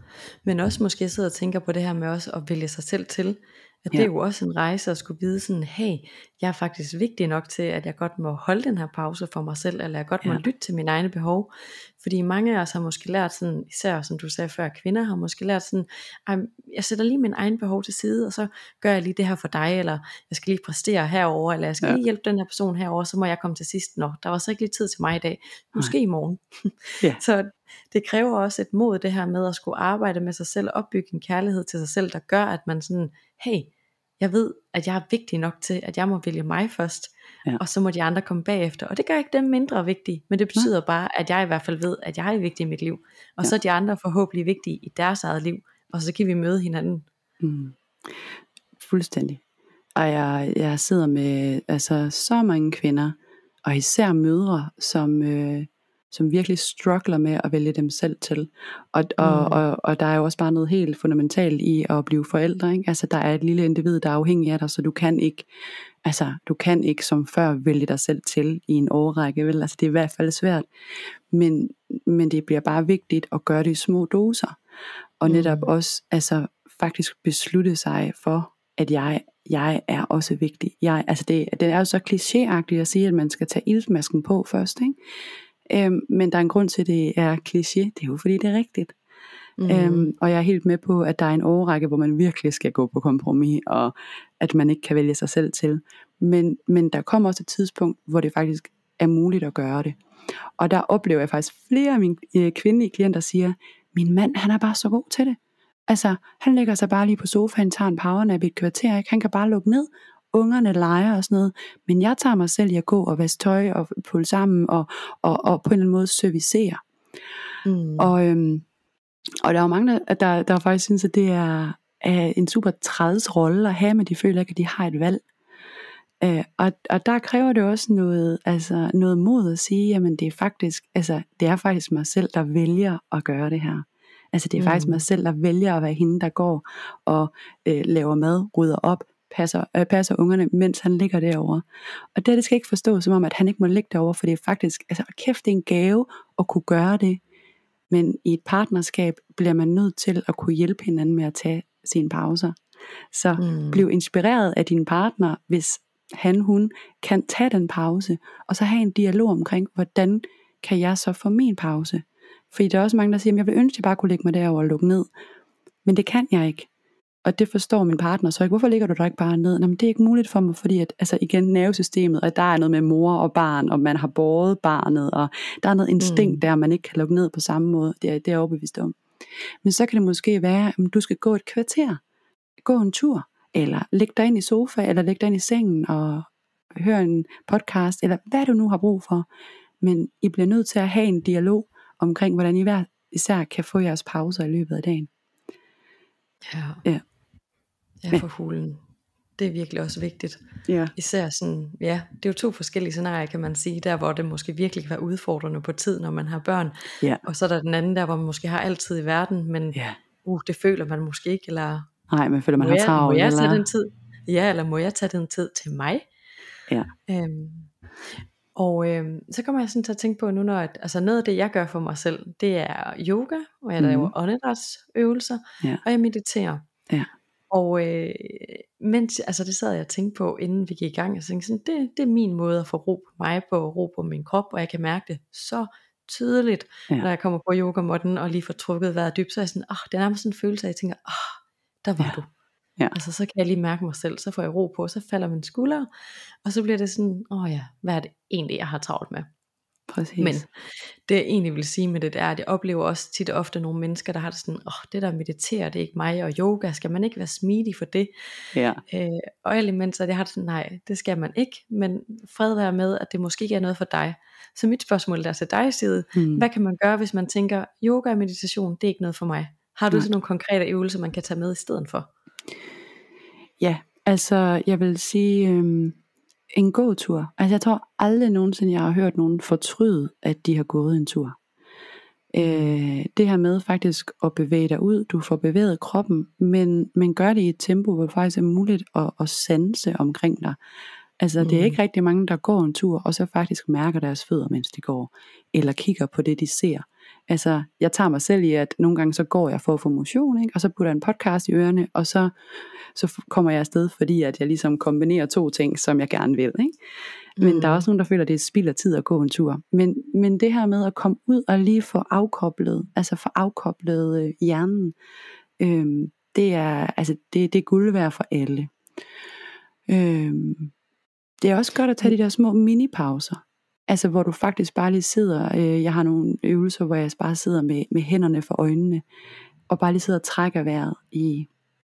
Men også måske sidde og tænker på det her med også at vælge sig selv til. At det ja. er jo også en rejse at skulle vide sådan, hey, jeg er faktisk vigtig nok til, at jeg godt må holde den her pause for mig selv, eller jeg godt må ja. lytte til mine egne behov. Fordi mange af os har måske lært sådan, især som du sagde før, kvinder har måske lært sådan, jeg sætter lige min egen behov til side, og så gør jeg lige det her for dig, eller jeg skal lige præstere herover, eller jeg skal ja. lige hjælpe den her person herover, så må jeg komme til sidst. Nå, der var så ikke lige tid til mig i dag, måske Nej. i morgen. ja. Så det kræver også et mod det her med at skulle arbejde med sig selv, opbygge en kærlighed til sig selv, der gør, at man sådan, hey, jeg ved, at jeg er vigtig nok til, at jeg må vælge mig først, ja. og så må de andre komme bagefter. Og det gør ikke dem mindre vigtige, men det betyder ja. bare, at jeg i hvert fald ved, at jeg er vigtig i mit liv. Og ja. så er de andre forhåbentlig vigtige i deres eget liv, og så kan vi møde hinanden. Mm. Fuldstændig. Og jeg, jeg sidder med altså, så mange kvinder, og især mødre, som, øh, som virkelig struggler med at vælge dem selv til. Og, mm. og, og, og der er jo også bare noget helt fundamentalt i at blive forældre. Ikke? Altså der er et lille individ, der er afhængig af dig, så du kan ikke, altså du kan ikke som før vælge dig selv til i en årrække. Vel? Altså det er i hvert fald svært. Men, men det bliver bare vigtigt at gøre det i små doser. Og netop mm. også altså, faktisk beslutte sig for, at jeg jeg er også vigtig. Jeg, altså det, det er jo så klichéagtigt at sige, at man skal tage iltmasken på først. Ikke? Øhm, men der er en grund til, at det er kliché. Det er jo fordi, det er rigtigt. Mm. Øhm, og jeg er helt med på, at der er en overrække, hvor man virkelig skal gå på kompromis, og at man ikke kan vælge sig selv til. Men, men der kommer også et tidspunkt, hvor det faktisk er muligt at gøre det. Og der oplever jeg faktisk flere af mine øh, kvindelige klienter siger, min mand, han er bare så god til det. Altså, han lægger sig bare lige på sofaen, tager en powernap i et kvarter, ikke? han kan bare lukke ned, ungerne leger og sådan noget, men jeg tager mig selv i at gå og vaske tøj og pulle sammen og, og, og på en eller anden måde servicere. Mm. Og, øhm, og der er jo mange, der, der, der faktisk synes, at det er, er en super træls rolle at have, men de føler ikke, at de har et valg. Øh, og, og der kræver det også noget, altså noget mod at sige, jamen det er faktisk, altså det er faktisk mig selv, der vælger at gøre det her. Altså det er mm. faktisk mig selv, der vælger at være hende, der går og øh, laver mad, rydder op, passer, øh, passer ungerne, mens han ligger derovre. Og det, det skal ikke forstås som om, at han ikke må ligge derovre, for det er faktisk, altså kæft, det er en gave at kunne gøre det. Men i et partnerskab bliver man nødt til at kunne hjælpe hinanden med at tage sine pauser. Så mm. bliv inspireret af din partner, hvis han, hun kan tage den pause, og så have en dialog omkring, hvordan kan jeg så få min pause? Fordi der er også mange, der siger, at jeg vil ønske, at jeg bare kunne lægge mig derover og lukke ned. Men det kan jeg ikke. Og det forstår min partner så ikke. Hvorfor ligger du der ikke bare ned? Nå, men det er ikke muligt for mig, fordi at, altså igen, nervesystemet, og der er noget med mor og barn, og man har båret barnet, og der er noget instinkt mm. der, man ikke kan lukke ned på samme måde. Det er, det er overbevist om. Men så kan det måske være, at du skal gå et kvarter, gå en tur, eller lægge dig ind i sofa, eller lægge dig ind i sengen og høre en podcast, eller hvad du nu har brug for. Men I bliver nødt til at have en dialog omkring, hvordan I hver især kan få jeres pauser i løbet af dagen. Ja. ja. Ja, for hulen. Det er virkelig også vigtigt. Ja. Især sådan, ja, det er jo to forskellige scenarier, kan man sige. Der, hvor det måske virkelig kan være udfordrende på tid, når man har børn. Ja. Og så er der den anden der, hvor man måske har altid i verden, men ja. uh, det føler man måske ikke. Eller, Nej, man føler, man har travlt. Må jeg tage den tid? Ja, eller må jeg tage den tid til mig? Ja. Øhm, og øhm, så kommer jeg sådan til at tænke på nu, når at, altså noget af det, jeg gør for mig selv, det er yoga, og jeg laver mm. åndedrætsøvelser, ja. og jeg mediterer. Ja. Og øh, mens, altså det sad jeg og tænkte på, inden vi gik i gang, jeg tænkte sådan, det, det er min måde at få ro på mig på, ro på min krop, og jeg kan mærke det så tydeligt, ja. når jeg kommer på yogamotten og lige får trukket vejret dybt, så er jeg sådan, ah, det er nærmest sådan en følelse at jeg tænker, ah, der var ja. du. Ja. Altså så kan jeg lige mærke mig selv, så får jeg ro på, så falder min skulder, og så bliver det sådan, åh oh ja, hvad er det egentlig, jeg har travlt med? Præcis. Men det jeg egentlig vil sige med det, det er, at jeg oplever også tit og ofte nogle mennesker, der har det sådan, åh, oh, det der mediterer, det er ikke mig, og yoga, skal man ikke være smidig for det? Ja. Øh, og imens, at jeg har det sådan, nej, det skal man ikke, men fred være med, at det måske ikke er noget for dig. Så mit spørgsmål der til dig, Side, Mm. hvad kan man gøre, hvis man tænker, yoga og meditation, det er ikke noget for mig? Har du Nej. sådan nogle konkrete øvelser, man kan tage med i stedet for? Ja, altså jeg vil sige øhm, en gåtur. Altså jeg tror aldrig nogensinde, jeg har hørt nogen fortryde, at de har gået en tur. Øh, det her med faktisk at bevæge dig ud, du får bevæget kroppen, men, men gør det i et tempo, hvor det faktisk er muligt at, at sanse omkring dig. Altså det er Mm. ikke rigtig mange, der går en tur, og så faktisk mærker deres fødder, mens de går, eller kigger på det, de ser. Altså, jeg tager mig selv i, at nogle gange så går jeg for at få motion, ikke? og så putter jeg en podcast i ørerne, og så, så kommer jeg afsted, fordi at jeg ligesom kombinerer to ting, som jeg gerne vil. Ikke? Men Mm. der er også nogen, der føler, at det er spild af tid at gå en tur. Men, men det her med at komme ud og lige få afkoblet, altså få afkoblet øh, hjernen, øhm, det, er, altså det, det er guld værd for alle. Øhm, det er også godt at tage de der små minipauser. Altså hvor du faktisk bare lige sidder, øh, jeg har nogle øvelser, hvor jeg bare sidder med, med hænderne for øjnene, og bare lige sidder og trækker vejret i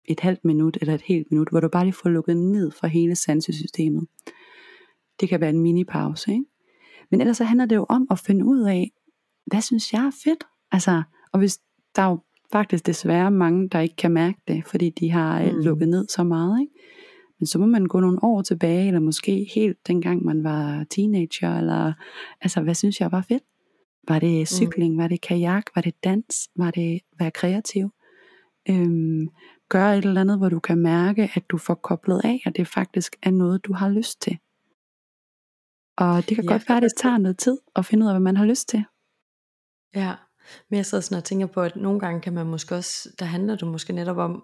et halvt minut eller et helt minut, hvor du bare lige får lukket ned for hele sansesystemet. Det kan være en minipause, ikke? Men ellers så handler det jo om at finde ud af, hvad synes jeg er fedt? Altså, og hvis der er jo faktisk desværre mange, der ikke kan mærke det, fordi de har mm. Mm. lukket ned så meget, ikke? Men så må man gå nogle år tilbage, eller måske helt dengang man var teenager, eller altså, hvad synes jeg var fedt? Var det cykling, var det kajak, var det dans, var det være kreativ? Øhm, gør et eller andet, hvor du kan mærke, at du får koblet af, at det faktisk er noget, du har lyst til. Og det kan Ja, godt være, at det tager noget tid at finde ud af, hvad man har lyst til. Ja, men jeg sidder sådan og tænker på, at nogle gange kan man måske også, der handler det måske netop om,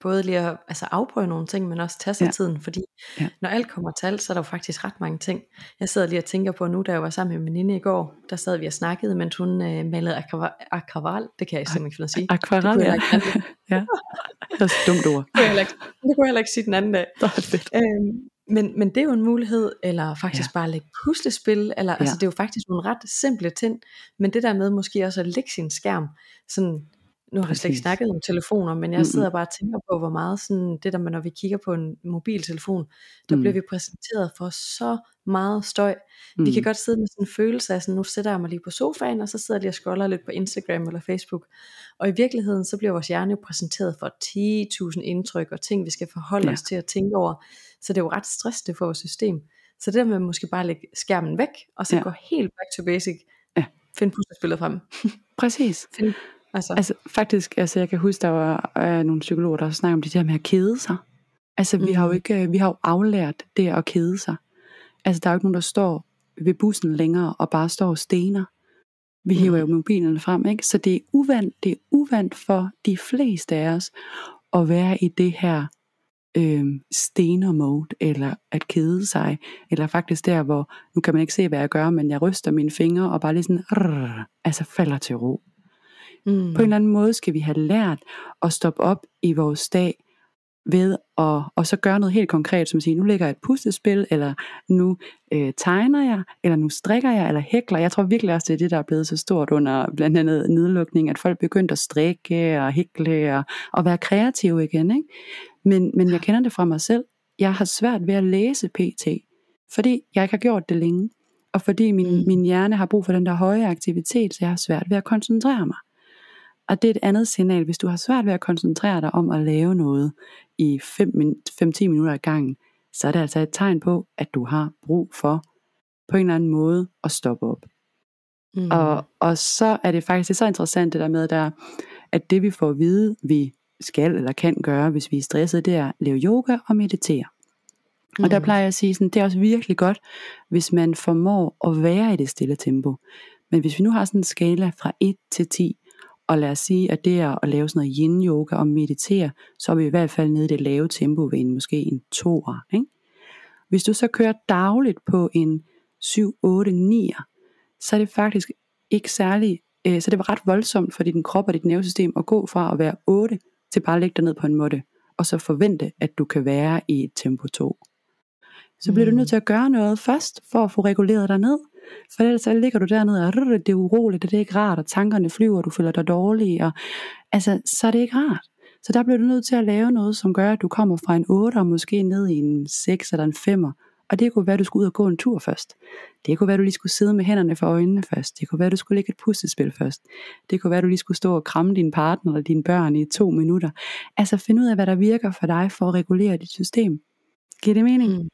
både lige at altså afprøve nogle ting, men også tage sig Ja. tiden, fordi Ja. når alt kommer til alt, så er der jo faktisk ret mange ting. Jeg sidder lige og tænker på nu, da jeg var sammen med min veninde i går, der sad vi og snakkede, mens hun øh, malede akva- akvarel, det kan jeg simpelthen ikke finde at sige. Akvarel, ja. ja. Det er et dumt ord. det kunne jeg ikke, det kunne jeg ikke sige den anden dag. Det er fedt. Øhm, men, men det er jo en mulighed, eller faktisk ja. bare lægge puslespil, eller, ja. altså Ja. det er jo faktisk nogle ret simple ting, men det der med måske også at lægge sin skærm, sådan, nu har vi slet ikke Præcis. snakket om telefoner, men jeg sidder bare og tænker på, hvor meget sådan, det der når vi kigger på en mobiltelefon, der Mm. bliver vi præsenteret for så meget støj. Mm. Vi kan godt sidde med sådan en følelse af, sådan, nu sætter jeg mig lige på sofaen, og så sidder jeg lige og scroller lidt på Instagram eller Facebook. Og i virkeligheden, så bliver vores hjerne jo præsenteret for 10.000 indtryk og ting, vi skal forholde Ja. os til at tænke over. Så det er jo ret stressende for vores system. Så det der med måske bare lægge skærmen væk, og så Ja. ja. gå helt back to basic. Ja. Find puslespillet frem. Præcis. Find, altså, Altså faktisk, altså jeg kan huske, der var øh, nogle psykologer, der snakker om det der med at kede sig. Altså vi har jo Mhm. ikke, øh, vi har jo aflært det at kede sig. Altså der er jo ikke nogen, der står ved bussen længere og bare står og stener. Vi hiver jo mobilen frem, ikke? Så det er uvandt, det er uvandt for de fleste af os at være i det her øh, stener mode, eller at kede sig, eller faktisk der, hvor, nu kan man ikke se, hvad jeg gør, men jeg ryster mine fingre, og bare lige sådan, rrr, altså falder til ro. Mm, På en eller anden måde skal vi have lært at stoppe op i vores dag ved at og så gøre noget helt konkret, som at sige, nu lægger jeg et puslespil, eller nu øh, tegner jeg, eller nu strikker jeg, eller hækler. Jeg tror virkelig også, det er det, der er blevet så stort under blandt andet nedlukning, at folk begyndte at strikke og hækle og, og være kreative igen. Ikke? Men, men jeg kender det fra mig selv. Jeg har svært ved at læse PT, fordi jeg ikke har gjort det længe, og fordi min, Mm. min hjerne har brug for den der høje aktivitet, så jeg har svært ved at koncentrere mig. Og det er et andet signal, hvis du har svært ved at koncentrere dig om at lave noget i 5-10 minutter ad gangen, så er det altså et tegn på, at du har brug for på en eller anden måde at stoppe op. mm, Og, og så er det faktisk det er så interessant det der med, der, at det vi får at vide, vi skal eller kan gøre, hvis vi er stresset, det er at lave yoga og meditere. Og der Mm. plejer jeg at sige, sådan, det er også virkelig godt, hvis man formår at være i det stille tempo. Men hvis vi nu har sådan en skala fra 1 til 10, og lad os sige, at det er at lave sådan noget yin yoga og meditere, så er vi i hvert fald nede i det lave tempo ved en måske en toer. Ikke? Hvis du så kører dagligt på en 7, 8, 9, så er det faktisk ikke særlig, øh, så det var ret voldsomt for din krop og dit nervesystem at gå fra at være 8 til bare at lægge dig ned på en måtte, og så forvente, at du kan være i et tempo 2. Så bliver du Mm. nødt til at gøre noget først, for at få reguleret dig ned. For ellers så ligger du dernede, og det er uroligt, og det er ikke rart, og tankerne flyver, og du føler dig dårlig, og altså, så er det ikke rart. Så der bliver du nødt til at lave noget, som gør, at du kommer fra en 8 og måske ned i en 6 eller en 5. Og det kunne være, at du skulle ud og gå en tur først. Det kunne være, at du lige skulle sidde med hænderne for øjnene først. Det kunne være, at du skulle lægge et puslespil først. Det kunne være, at du lige skulle stå og kramme din partner eller dine børn i to minutter. Altså find ud af, hvad der virker for dig for at regulere dit system. Giver det mening? Mm.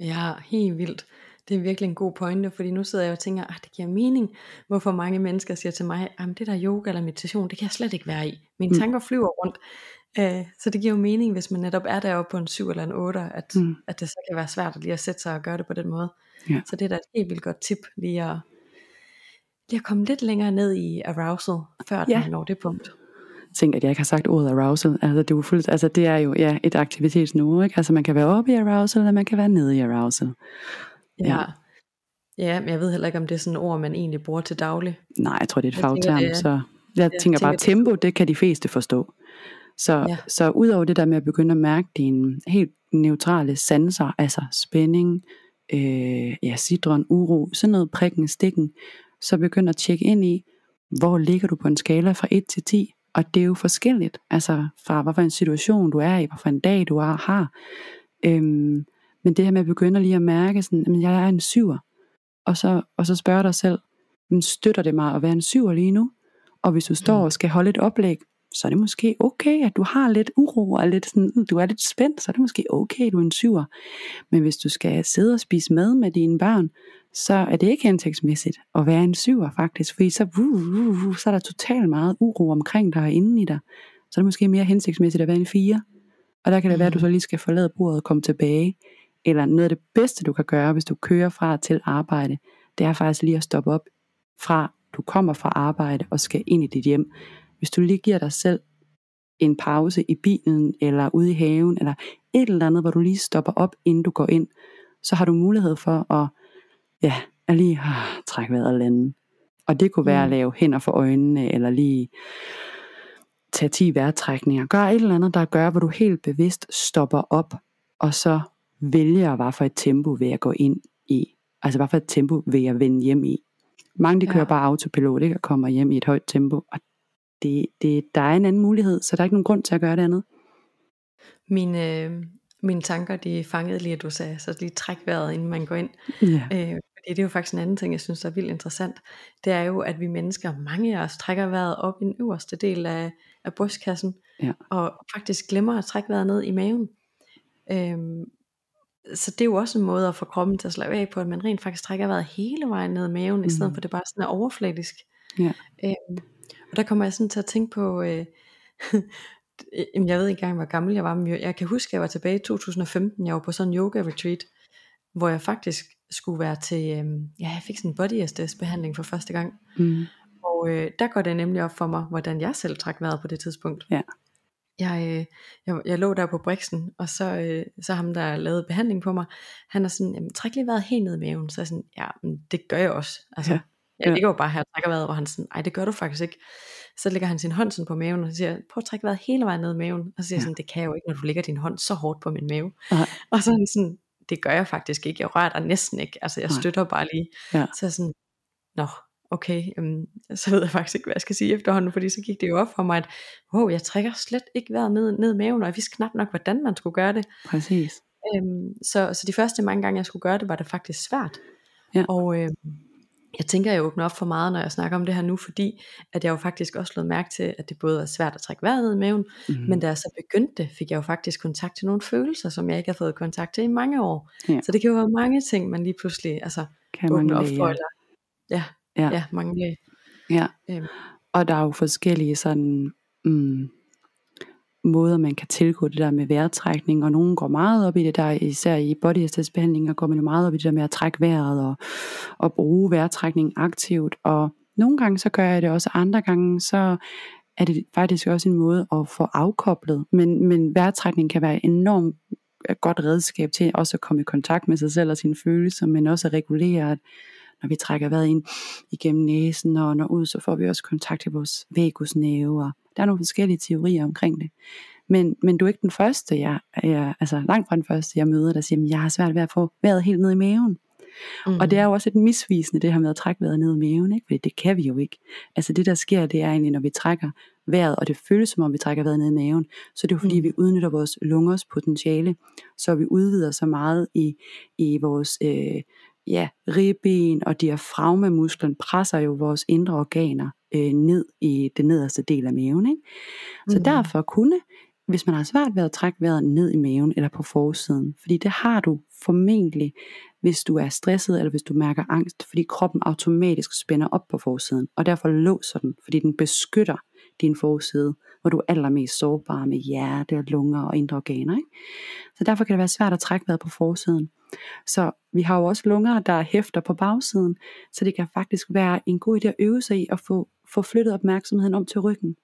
Ja, helt vildt. Det er virkelig en god pointe, fordi nu sidder jeg og tænker, at det giver mening, hvorfor mange mennesker siger til mig, at det der yoga eller meditation, det kan jeg slet ikke være i. Mine mm. tanker flyver rundt. Uh, så det giver jo mening, hvis man netop er deroppe på en 7 eller en 8, at, mm. at det så kan være svært at lige at sætte sig og gøre det på den måde. Ja. Så det er da et helt vildt godt tip, lige at, lige at komme lidt længere ned i arousal, før ja. man når det punkt tænker, at jeg ikke har sagt ordet arousal. Altså det, er fuldt, altså, det er jo ja, et aktivitetsniveau. Ikke? Altså man kan være oppe i arousal, eller man kan være nede i arousal. Ja. Ja, men jeg ved heller ikke, om det er sådan et ord, man egentlig bruger til daglig. Nej, jeg tror, det er et fagterm. Så jeg, jeg tænker bare, tempo, det kan de fleste forstå. Så, ja. så udover det der med at begynde at mærke dine helt neutrale sanser, altså spænding, øh, ja, sidron, uro, sådan noget prikken, stikken, så begynd at tjekke ind i, hvor ligger du på en skala fra 1 til 10, og det er jo forskelligt, altså fra hvad for en situation du er i, hvad for en dag du er, har. Øhm, men det her med at begynde lige at mærke, sådan, at jeg er en syver, og så, og så spørge dig selv, men støtter det mig at være en syver lige nu? Og hvis du står og skal holde et oplæg, så er det måske okay, at du har lidt uro, og lidt sådan, du er lidt spændt, så er det måske okay, du er en syver. Men hvis du skal sidde og spise mad med dine børn, så er det ikke hensigtsmæssigt at være en syver faktisk, fordi så, uh, uh, uh, så er der totalt meget uro omkring dig og inde i dig. Så er det måske mere hensigtsmæssigt at være en fire. Og der kan det være, at du så lige skal forlade bordet og komme tilbage. Eller noget af det bedste, du kan gøre, hvis du kører fra til arbejde, det er faktisk lige at stoppe op fra, du kommer fra arbejde og skal ind i dit hjem. Hvis du lige giver dig selv en pause i bilen, eller ude i haven, eller et eller andet, hvor du lige stopper op, inden du går ind, så har du mulighed for at, ja, at lige ah, trække vejret og lande. Og det kunne være at mm. lave hænder for øjnene, eller lige tage 10 vejrtrækninger. Gør et eller andet, der gør, hvor du helt bevidst stopper op, og så vælger, hvad for et tempo vil jeg gå ind i. Altså, hvad for et tempo vil jeg vende hjem i. Mange de kører ja. bare autopilot, ikke? Og kommer hjem i et højt tempo. Og det, det, der er en anden mulighed, så der er ikke nogen grund til at gøre det andet. Mine, øh, mine tanker, de fangede lige, at du sagde, så lige træk vejret, inden man går ind. Ja. Øh, fordi det er jo faktisk en anden ting, jeg synes er vildt interessant. Det er jo, at vi mennesker, mange af os, trækker vejret op i den øverste del af, af brystkassen, ja. og faktisk glemmer at trække vejret ned i maven. Øhm, så det er jo også en måde at få kroppen til at slappe af på, at man rent faktisk trækker vejret hele vejen ned i maven, mm. i stedet mm. for det bare sådan er overfladisk. Ja. Øhm, og der kommer jeg sådan til at tænke på, øh, jeg ved ikke engang, hvor gammel jeg var, men jeg kan huske, at jeg var tilbage i 2015, jeg var på sådan en yoga retreat, hvor jeg faktisk skulle være til, øh, ja, jeg fik sådan en body SDS behandling for første gang. Mm. Og øh, der går det nemlig op for mig, hvordan jeg selv trak vejret på det tidspunkt. Ja. Jeg, øh, jeg, jeg lå der på briksen, og så, øh, så ham, der lavede behandling på mig, han er sådan, jamen, træk lige vejret helt ned i maven. Så jeg sådan, ja, men det gør jeg også. Altså, ja. Jeg ligger jo bare her og trækker vejret, hvor han sådan, ej det gør du faktisk ikke. Så lægger han sin hånd sådan på maven, og siger, prøv at trække vejret hele vejen ned i maven. Og så siger jeg sådan, det kan jeg jo ikke, når du lægger din hånd så hårdt på min mave. Ja. Og så er han sådan, det gør jeg faktisk ikke, jeg rører dig næsten ikke, altså jeg støtter bare lige. Ja. Så jeg sådan, nå, okay, um, så ved jeg faktisk ikke, hvad jeg skal sige efterhånden, fordi så gik det jo op for mig, at wow, jeg trækker slet ikke vejret ned, ned i maven, og jeg vidste knap nok, hvordan man skulle gøre det. Præcis. Um, så, så de første mange gange, jeg skulle gøre det, var det faktisk svært. Ja. Og øhm, jeg tænker, jeg åbner op for meget, når jeg snakker om det her nu, fordi at jeg jo faktisk også slået mærke til, at det både er svært at trække vejret ned i maven, mm. men da jeg så begyndte, fik jeg jo faktisk kontakt til nogle følelser, som jeg ikke har fået kontakt til i mange år. Ja. Så det kan jo være mange ting, man lige pludselig altså, kan åbner op for, eller ja, ja. ja mange lag. Ja, øhm. og der er jo forskellige sådan, mm, måder, man kan tilgå det der med vejrtrækning, og nogen går meget op i det der, især i body behandling, og går man jo meget op i det der med at trække vejret, og, og bruge vejrtrækning aktivt, og nogle gange så gør jeg det også, andre gange så er det faktisk også en måde at få afkoblet, men, men vejrtrækning kan være enormt godt redskab til også at komme i kontakt med sig selv og sine følelser, men også at regulere, at når vi trækker vejret ind igennem næsen og når ud, så får vi også kontakt til vores vagusnæve, og der er nogle forskellige teorier omkring det. Men, men du er ikke den første, jeg, jeg, altså langt fra den første, jeg møder, der siger, at jeg har svært ved at få vejret helt ned i maven. Mm. Og det er jo også et misvisende, det her med at trække vejret ned i maven, ikke? Fordi det kan vi jo ikke. Altså det der sker, det er egentlig, når vi trækker vejret, og det føles som om vi trækker vejret ned i maven, så det er jo fordi, mm. vi udnytter vores lungers potentiale, så vi udvider så meget i, i vores øh, ja, ribben og diafragmamusklen presser jo vores indre organer øh, ned i det nederste del af maven. Ikke? Så mm. derfor kunne, hvis man har svært ved at trække vejret ned i maven eller på forsiden, fordi det har du formentlig, hvis du er stresset eller hvis du mærker angst, fordi kroppen automatisk spænder op på forsiden, og derfor låser den, fordi den beskytter din forside, hvor du er allermest sårbar med hjerte, lunger og indre organer. Ikke? Så derfor kan det være svært at trække vejret på forsiden. Så vi har jo også lunger, der hæfter på bagsiden, så det kan faktisk være en god idé at øve sig i at få, få flyttet opmærksomheden om til ryggen.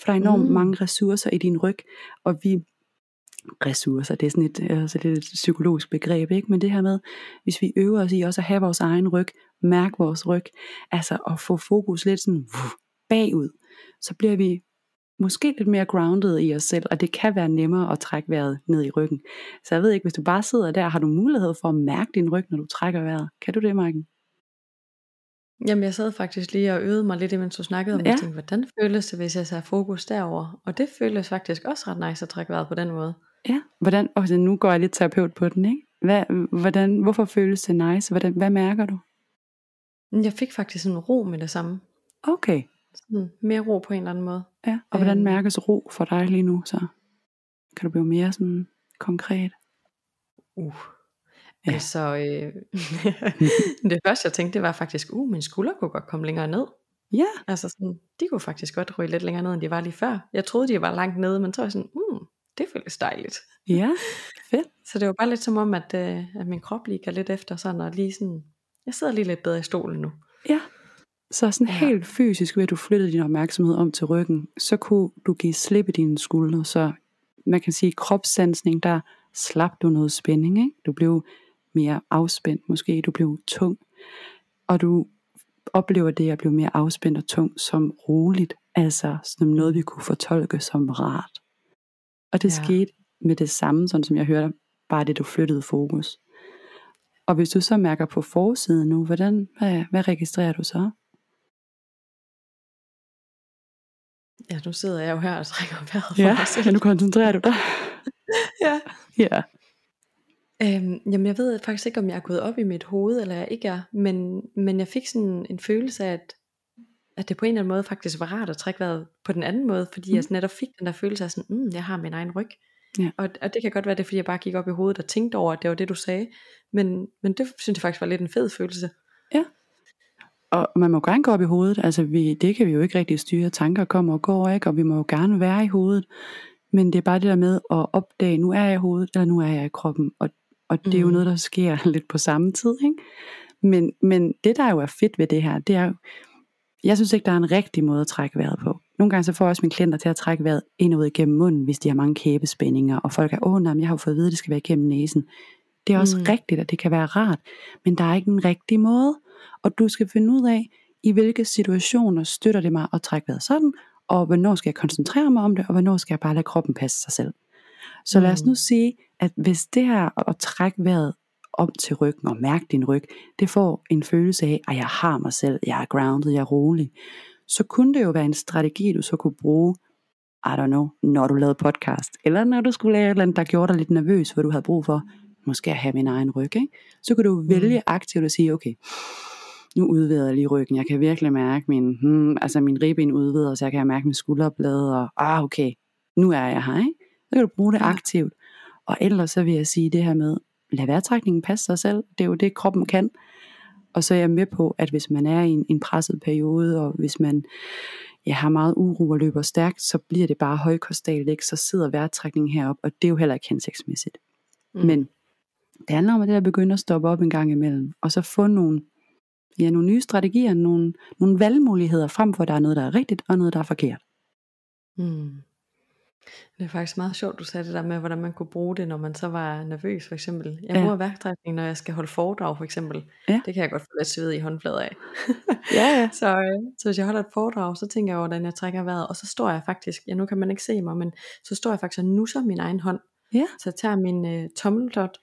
For der er enormt mm. mange ressourcer i din ryg, og vi ressourcer, det er sådan et, altså det er et psykologisk begreb, ikke? men det her med, hvis vi øver os i også at have vores egen ryg, mærke vores ryg, altså at få fokus lidt sådan bagud, så bliver vi måske lidt mere grounded i os selv, og det kan være nemmere at trække vejret ned i ryggen. Så jeg ved ikke, hvis du bare sidder der, har du mulighed for at mærke din ryg, når du trækker vejret. Kan du det, Marken? Jamen jeg sad faktisk lige og øvede mig lidt, mens du snakkede om, ja. tænkte, hvordan føles det, hvis jeg sætter fokus derover? Og det føles faktisk også ret nice at trække vejret på den måde. Ja, hvordan, og nu går jeg lidt terapeut på den, ikke? Hvad, hvordan, hvorfor føles det nice? Hvordan, hvad mærker du? Jeg fik faktisk en ro med det samme. Okay. Sådan mere ro på en eller anden måde. Ja, og hvordan øhm. mærkes ro for dig lige nu så? Kan du blive mere sådan konkret? Uh. Ja. Altså, øh, det første jeg tænkte, det var faktisk, uh, min skulder kunne godt komme længere ned. Ja. Altså sådan, de kunne faktisk godt ryge lidt længere ned, end de var lige før. Jeg troede, de var langt nede, men så var jeg sådan, mm, det føles dejligt. Ja, fedt. så det var bare lidt som om, at, øh, at min krop lige lidt efter sådan, og lige sådan, jeg sidder lige lidt bedre i stolen nu. Ja, så sådan ja. helt fysisk ved at du flyttede din opmærksomhed om til ryggen, så kunne du give slip i dine skuldre. Så man kan sige, kropssansning, der slap du noget spænding. Ikke? Du blev mere afspændt måske, du blev tung. Og du oplever det at blive mere afspændt og tung som roligt. Altså som noget, vi kunne fortolke som rart. Og det ja. skete med det samme, sådan som jeg hørte, bare det du flyttede fokus. Og hvis du så mærker på forsiden nu, hvordan, hvad, hvad registrerer du så? Ja, nu sidder jeg jo her og trækker vejret for ja, selv. Ja, nu koncentrerer du dig. ja. Ja. Øhm, jamen jeg ved faktisk ikke om jeg er gået op i mit hoved Eller jeg ikke er Men, men jeg fik sådan en følelse af at, at det på en eller anden måde faktisk var rart At trække vejret på den anden måde Fordi mm. jeg netop fik den der følelse af sådan mm, Jeg har min egen ryg ja. og, og det kan godt være det fordi jeg bare gik op i hovedet Og tænkte over at det var det du sagde Men, men det synes jeg faktisk var lidt en fed følelse og man må gerne gå op i hovedet, altså vi, det kan vi jo ikke rigtig styre, tanker kommer og går, ikke? og vi må jo gerne være i hovedet, men det er bare det der med at opdage, nu er jeg i hovedet, eller nu er jeg i kroppen, og, og det er jo mm. noget, der sker lidt på samme tid, ikke? Men, men det der jo er fedt ved det her, det er jeg synes ikke, der er en rigtig måde at trække vejret på. Nogle gange så får jeg også mine klienter til at trække vejret ind og ud igennem munden, hvis de har mange kæbespændinger, og folk er, åh nej, jeg har jo fået at vide, at det skal være igennem næsen. Det er også mm. rigtigt, at det kan være rart, men der er ikke en rigtig måde og du skal finde ud af, i hvilke situationer støtter det mig at trække vejret sådan, og hvornår skal jeg koncentrere mig om det, og hvornår skal jeg bare lade kroppen passe sig selv. Så lad os nu mm. sige, at hvis det her at trække vejret om til ryggen og mærke din ryg, det får en følelse af, at jeg har mig selv, jeg er grounded, jeg er rolig, så kunne det jo være en strategi, du så kunne bruge, I don't know, når du lavede podcast, eller når du skulle lave et eller andet, der gjorde dig lidt nervøs, hvor du havde brug for, måske at have min egen ryg, ikke? så kan du vælge mm. aktivt at sige, okay, nu udvider jeg lige ryggen, jeg kan virkelig mærke min, hmm, altså min ribben udvider, så jeg kan mærke min skulderblad, og ah okay, nu er jeg her, ikke? Så kan du bruge det aktivt. Og ellers så vil jeg sige det her med, lad vejrtrækningen passe sig selv, det er jo det kroppen kan. Og så er jeg med på, at hvis man er i en, en presset periode, og hvis man ja, har meget uro og løber stærkt, så bliver det bare højkostalt, ikke? så sidder vejrtrækningen herop, og det er jo heller ikke hensigtsmæssigt. Mm. Men det handler om at det at begynde at stoppe op en gang imellem, og så få nogle ja, nogle nye strategier, nogle, nogle valgmuligheder frem for, at der er noget, der er rigtigt, og noget, der er forkert. Mm. Det er faktisk meget sjovt, du sagde det der med, hvordan man kunne bruge det, når man så var nervøs, for eksempel. Jeg ja. bruger værktrækning, når jeg skal holde foredrag, for eksempel. Ja. Det kan jeg godt få lidt sved i håndflader af. ja, ja. Så, øh, så hvis jeg holder et foredrag, så tænker jeg, hvordan jeg trækker vejret, og så står jeg faktisk, ja nu kan man ikke se mig, men så står jeg faktisk og nusser min egen hånd. Ja. Så jeg tager min øh, tommeltot,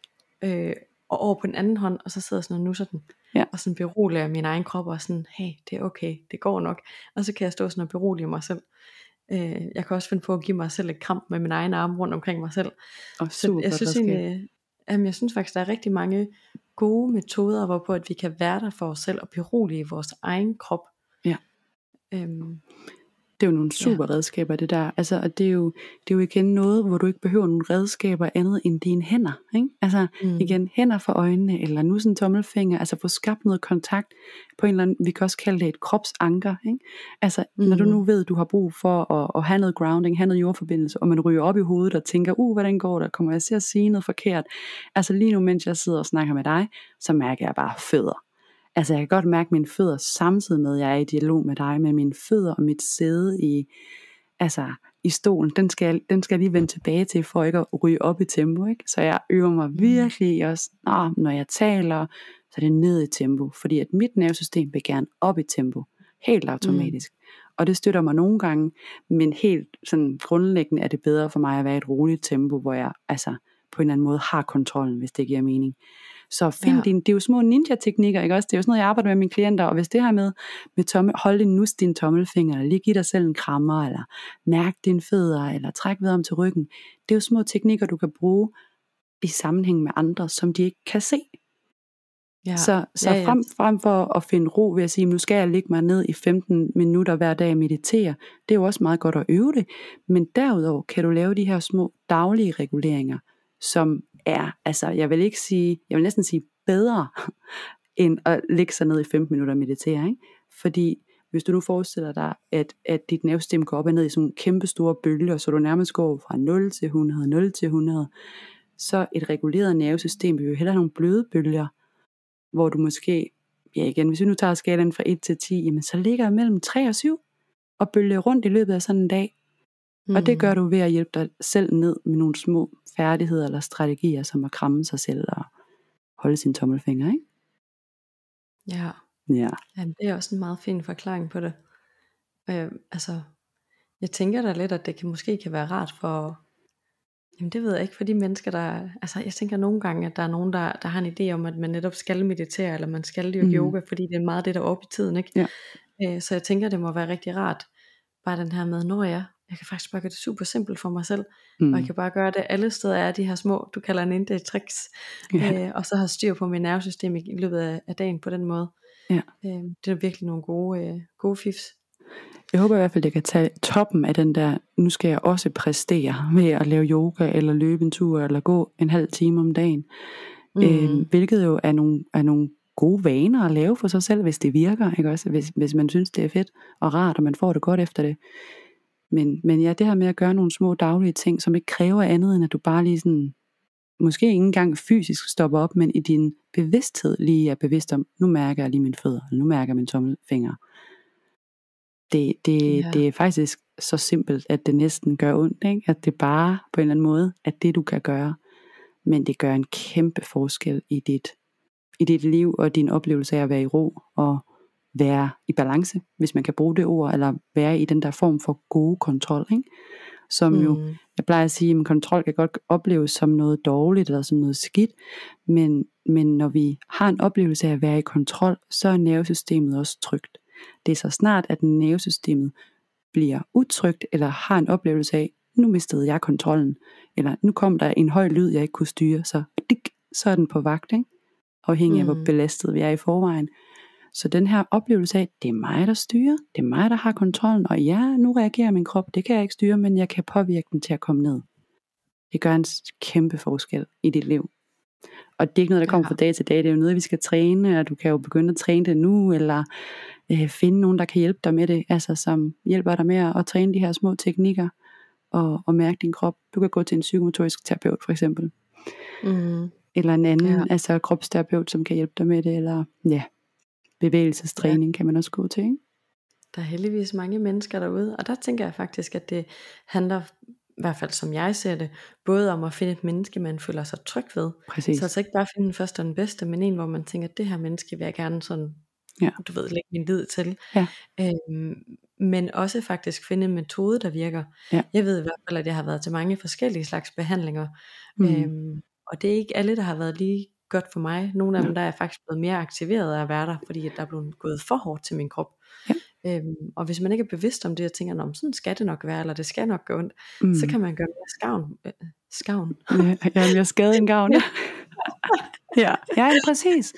øh, og over på den anden hånd, og så sidder jeg sådan og nusser den, Ja. og sådan beroliger min egen krop, og sådan, hey, det er okay, det går nok, og så kan jeg stå sådan og berolige mig selv. Øh, jeg kan også finde på at give mig selv et kramp med min egen arm rundt omkring mig selv. Og Så super jeg godt synes egentlig, jamen, jeg synes faktisk, der er rigtig mange gode metoder, hvorpå at vi kan være der for os selv og berolige vores egen krop. Ja. Øhm, Det er jo nogle super ja. redskaber, det der. Altså, og det er, jo, det er jo igen noget, hvor du ikke behøver nogle redskaber andet end dine hænder. Ikke? Altså, Mm. igen, hænder for øjnene, eller nu sådan tommelfinger, altså få skabt noget kontakt på en eller anden, vi kan også kalde det et kropsanker. Ikke? Altså, mm. når du Mm. nu ved, du har brug for at, at have noget grounding, have noget jordforbindelse, og man ryger op i hovedet og tænker, uh, hvordan går det, kommer jeg til at sige noget forkert? Altså lige nu, mens jeg sidder og snakker med dig, så mærker jeg bare fødder. Altså jeg kan godt mærke mine fødder samtidig med, at jeg er i dialog med dig, med mine fødder og mit sæde i, altså i stolen, den skal, den skal jeg lige vende tilbage til, for ikke at ryge op i tempo. Ikke? Så jeg øver mig virkelig i også, nå, når jeg taler, så er det ned i tempo, fordi at mit nervesystem vil gerne op i tempo, helt automatisk. Mm. Og det støtter mig nogle gange, men helt sådan grundlæggende er det bedre for mig at være i et roligt tempo, hvor jeg altså på en eller anden måde har kontrollen, hvis det giver mening. Så find Ja. din, det er jo små ninja-teknikker, ikke også? Det er jo sådan noget, jeg arbejder med mine klienter, og hvis det her med, med tomme, hold din nus din tommelfinger, eller lige give dig selv en krammer, eller mærk dine fødder, eller træk ved om til ryggen. Det er jo små teknikker, du kan bruge i sammenhæng med andre, som de ikke kan se. ja. Så, så ja, ja. frem, frem for at finde ro ved at sige, nu skal jeg ligge mig ned i 15 minutter hver dag og meditere, det er jo også meget godt at øve det, men derudover kan du lave de her små daglige reguleringer, som er, altså jeg vil ikke sige, jeg vil næsten sige bedre, end at ligge sig ned i 15 minutter og meditere, ikke? fordi hvis du nu forestiller dig, at, at dit nervesystem går op og ned i sådan nogle kæmpe store bølger, så du nærmest går fra 0 til 100, 0 til 100, så et reguleret nervesystem vil jo hellere have nogle bløde bølger, hvor du måske, ja igen, hvis vi nu tager skalaen fra 1 til 10, jamen så ligger jeg mellem 3 og 7, og bølger rundt i løbet af sådan en dag. Mm. Og det gør du ved at hjælpe dig selv ned med nogle små færdigheder eller strategier, som at kramme sig selv og holde sin tommelfinger, ikke? Ja. Ja. Jamen, det er også en meget fin forklaring på det. Øh, altså, jeg tænker da lidt, at det kan, måske kan være rart for, jamen det ved jeg ikke, for de mennesker, der, altså jeg tænker nogle gange, at der er nogen, der, der har en idé om, at man netop skal meditere, eller man skal dyrke Mm. yoga, fordi det er meget det, der er oppe i tiden, ikke? Ja. Øh, så jeg tænker, det må være rigtig rart, bare den her med, når jeg, jeg kan faktisk bare gøre det super simpelt for mig selv, Mm. og jeg kan bare gøre det alle steder er de her små, du kalder ninja tricks, ja. øh, og så har styr på mit nervesystem i løbet af, af dagen på den måde. Ja. Øh, det er virkelig nogle gode, øh, gode fifs. Jeg håber i hvert fald, at jeg kan tage toppen af den der, nu skal jeg også præstere ved at lave yoga, eller løbe en tur, eller gå en halv time om dagen. Mm. Øh, hvilket jo er nogle, er nogle gode vaner at lave for sig selv, hvis det virker, ikke også? Hvis, hvis man synes, det er fedt og rart, og man får det godt efter det. Men, men ja, det her med at gøre nogle små daglige ting, som ikke kræver andet, end at du bare lige sådan, måske ikke engang fysisk stopper op, men i din bevidsthed lige er bevidst om, nu mærker jeg lige mine fødder, eller nu mærker jeg mine tommelfinger. Det, det, Ja. det er faktisk så simpelt, at det næsten gør ondt, ikke? at det bare på en eller anden måde, at det du kan gøre, men det gør en kæmpe forskel i dit, i dit liv og din oplevelse af at være i ro og være i balance, hvis man kan bruge det ord, eller være i den der form for gode kontrol, ikke? som mm. jo, Mm. jeg plejer at sige, at kontrol kan godt opleves som noget dårligt, eller som noget skidt, men, men når vi har en oplevelse af at være i kontrol, så er nervesystemet også trygt. Det er så snart, at nervesystemet bliver utrygt, eller har en oplevelse af, nu mistede jeg kontrollen, eller nu kom der en høj lyd, jeg ikke kunne styre, så, dik, så er den på vagt, ikke? afhængig af, hvor Mm. belastet vi er i forvejen. Så den her oplevelse af, det er mig, der styrer, det er mig, der har kontrollen, og ja, nu reagerer min krop, det kan jeg ikke styre, men jeg kan påvirke den til at komme ned. Det gør en kæmpe forskel i dit liv. Og det er ikke noget, der kommer Ja. fra dag til dag, det er jo noget, vi skal træne, og du kan jo begynde at træne det nu, eller øh, finde nogen, der kan hjælpe dig med det, altså som hjælper dig med at, at træne de her små teknikker, og, og mærke din krop. Du kan gå til en psykomotorisk terapeut for eksempel, Mm. eller en anden, Ja. ja. altså kropsterapeut, som kan hjælpe dig med det, eller ja, bevægelsestræning ja. kan man også gå til, ikke? Der er heldigvis mange mennesker derude, og der tænker jeg faktisk, at det handler, i hvert fald som jeg ser det, både om at finde et menneske, man føler sig tryg ved. Præcis. Så altså ikke bare finde den første og den bedste, men en, hvor man tænker, at det her menneske vil jeg gerne sådan, Ja. du ved, lægge min lid til. Ja. Øhm, men også faktisk finde en metode, der virker. Ja. Jeg ved i hvert fald, at jeg har været til mange forskellige slags behandlinger, Mm. øhm, og det er ikke alle, der har været lige godt for mig. Nogle af dem, der er faktisk blevet mere aktiveret af at være der, fordi der er blevet gået for hårdt til min krop. Ja. Øhm, og hvis man ikke er bevidst om det, og tænker, om sådan skal det nok være, eller det skal nok gå ondt, mm. så kan man gøre mere skavn. Øh, skavn. Ja, jeg bliver skadet en gavn. Ja. ja, ja, præcis.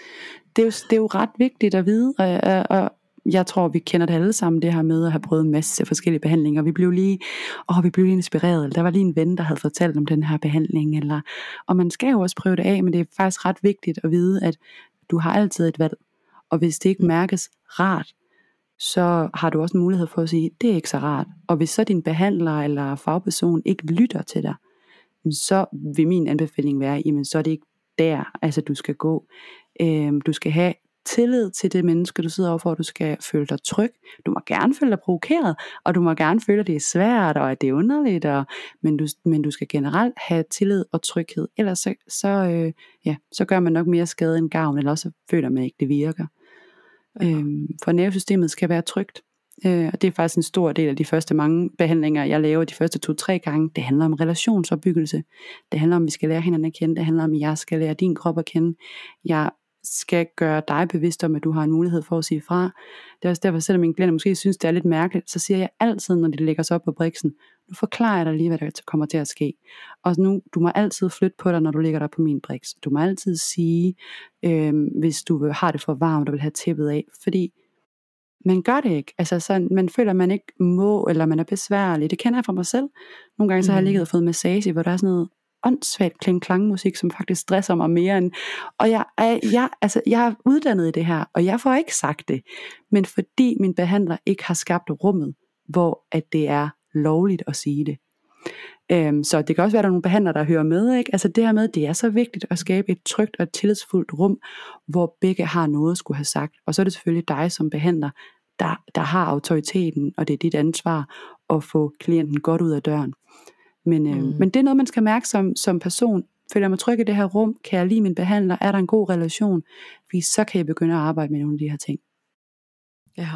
Det er, jo, det er jo ret vigtigt at vide, og, og jeg tror, vi kender det alle sammen, det her med at have prøvet en masse forskellige behandlinger. Vi blev lige, åh, vi blev lige inspireret, eller der var lige en ven, der havde fortalt om den her behandling, eller, og man skal jo også prøve det af, men det er faktisk ret vigtigt at vide, at du har altid et valg, og hvis det ikke mærkes rart, så har du også en mulighed for at sige, det er ikke så rart. Og hvis så din behandler eller fagperson ikke lytter til dig, så vil min anbefaling være, jamen så er det ikke der, altså du skal gå. Øhm, du skal have tillid til det menneske, du sidder overfor, du skal føle dig tryg. Du må gerne føle dig provokeret, og du må gerne føle, at det er svært, og at det er underligt, og, men, du, men du skal generelt have tillid og tryghed. Ellers så, så, øh, ja, så gør man nok mere skade end gavn, eller også føler man ikke, det virker. Ja. Øhm, for nervesystemet skal være trygt. Øh, og det er faktisk en stor del af de første mange behandlinger, jeg laver de første to-tre gange. Det handler om relationsopbyggelse. Det handler om, at vi skal lære hinanden at kende. Det handler om, at jeg skal lære din krop at kende. Jeg skal gøre dig bevidst om, at du har en mulighed for at sige fra. Det er også derfor, selvom min klienter måske synes, det er lidt mærkeligt, så siger jeg altid, når de lægger sig op på briksen, nu forklarer jeg dig lige, hvad der kommer til at ske. Og nu, du må altid flytte på dig, når du ligger der på min briks. Du må altid sige, øh, hvis du har det for varmt, og vil have tæppet af, fordi man gør det ikke. Altså så man føler, at man ikke må, eller man er besværlig. Det kender jeg fra mig selv. Nogle gange så har jeg mm. ligget og fået massage, hvor der er sådan noget åndssvagt kling klangmusik, som faktisk stresser mig mere end, og jeg er, jeg, altså, jeg er uddannet i det her, og jeg får ikke sagt det, men fordi min behandler ikke har skabt rummet, hvor at det er lovligt at sige det. Øhm, så det kan også være, at der er nogle behandlere, der hører med. Ikke? Altså det her med, det er så vigtigt at skabe et trygt og tillidsfuldt rum, hvor begge har noget at skulle have sagt. Og så er det selvfølgelig dig som behandler, der, der har autoriteten, og det er dit ansvar at få klienten godt ud af døren. Men, øh, mm. men det er noget, man skal mærke som, som person. Føler jeg mig tryg i det her rum? Kan jeg lide min behandler? Er der en god relation? Fordi så kan jeg begynde at arbejde med nogle af de her ting. Ja,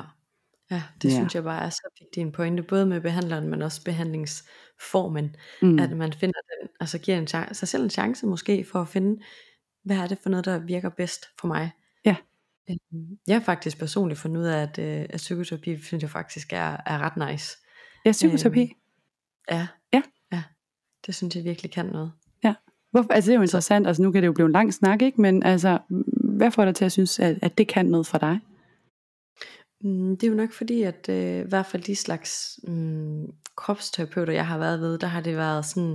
ja det ja. synes jeg bare er så vigtigt en pointe, både med behandleren, men også behandlingsformen. Mm. At man finder den, altså giver en chance, sig selv en chance måske for at finde, hvad er det for noget, der virker bedst for mig. Ja. Øhm, jeg har faktisk personligt fundet ud af, at, øh, at psykoterapi, synes jeg faktisk er, er ret nice. Ja, psykoterapi? Øhm, ja. Ja. Det synes jeg virkelig kan noget. Ja. Hvorfor? Altså det er jo interessant, altså nu kan det jo blive en lang snak, ikke? men altså, hvad får dig til at synes, at, at det kan noget for dig? Mm, det er jo nok fordi, at øh, i hvert fald de slags mm, kropsterapeuter, jeg har været ved, der har det været sådan,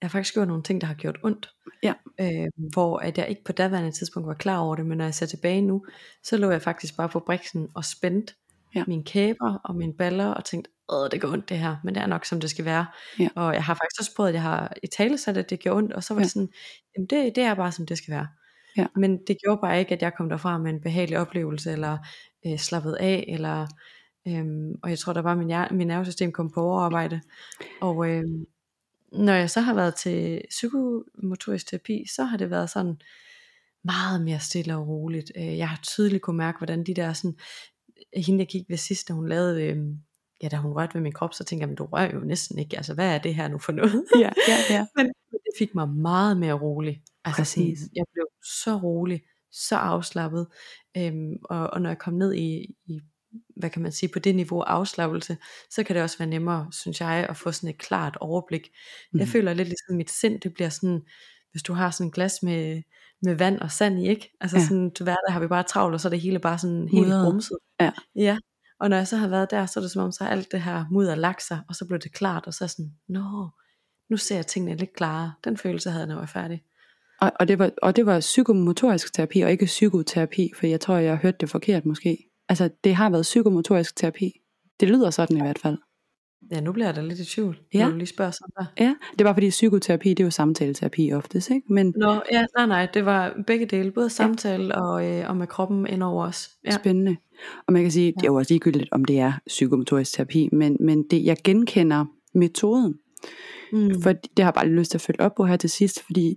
jeg har faktisk gjort nogle ting, der har gjort ondt. Ja. Øh, hvor at jeg ikke på daværende tidspunkt var klar over det, men når jeg ser tilbage nu, så lå jeg faktisk bare på briksen og spændt ja. mine kæber og mine baller og tænkte, åh, det går ondt det her, men det er nok som det skal være. Ja. Og jeg har faktisk også prøvet, at jeg har i tale sat, at det gjorde ondt, og så var ja. det sådan, jamen det, det er bare som det skal være. Ja. Men det gjorde bare ikke, at jeg kom derfra med en behagelig oplevelse, eller øh, slappet af, eller, øhm, og jeg tror, der var min, min nervesystem kom på overarbejde. Og øhm, når jeg så har været til psykomotorisk terapi, så har det været sådan meget mere stille og roligt. Øh, jeg har tydeligt kunne mærke, hvordan de der sådan, hende jeg gik ved sidst, da hun lavede øh, ja, da hun rørte ved min krop, så tænkte jeg, men du rører jo næsten ikke, altså hvad er det her nu for noget? Ja, ja, ja. men det fik mig meget mere rolig. Altså, Præcis. Sådan, jeg blev så rolig, så afslappet, øhm, og, og når jeg kom ned i, i, hvad kan man sige, på det niveau afslappelse, så kan det også være nemmere, synes jeg, at få sådan et klart overblik. Mm. Jeg mhm. føler lidt ligesom mit sind, det bliver sådan, hvis du har sådan et glas med, med vand og sand i, ikke? Altså ja. sådan, til hverdag har vi bare travlt, og så er det hele bare sådan helt rumset. Ja. ja. Og når jeg så har været der, så er det som om, så alt det her mudder lagt sig, og så blev det klart, og så er sådan, nå, nu ser jeg tingene lidt klarere. Den følelse havde jeg, når jeg var færdig. Og, og, det var, og det var psykomotorisk terapi, og ikke psykoterapi, for jeg tror, jeg har hørt det forkert måske. Altså, det har været psykomotorisk terapi. Det lyder sådan i hvert fald. Ja, nu bliver jeg da lidt i tvivl, ja. når du lige spørger sådan der. Ja, det var fordi psykoterapi, det er jo samtaleterapi oftest, ikke? Men, Nå, ja, nej, nej, det var begge dele, både samtale ja. og, øh, og med kroppen ind over os. Ja. Spændende. Og man kan sige, ja. det er jo også ligegyldigt, om det er psykomotorisk terapi, men, men det, jeg genkender metoden. Mm. For det har jeg bare lyst til at følge op på her til sidst, fordi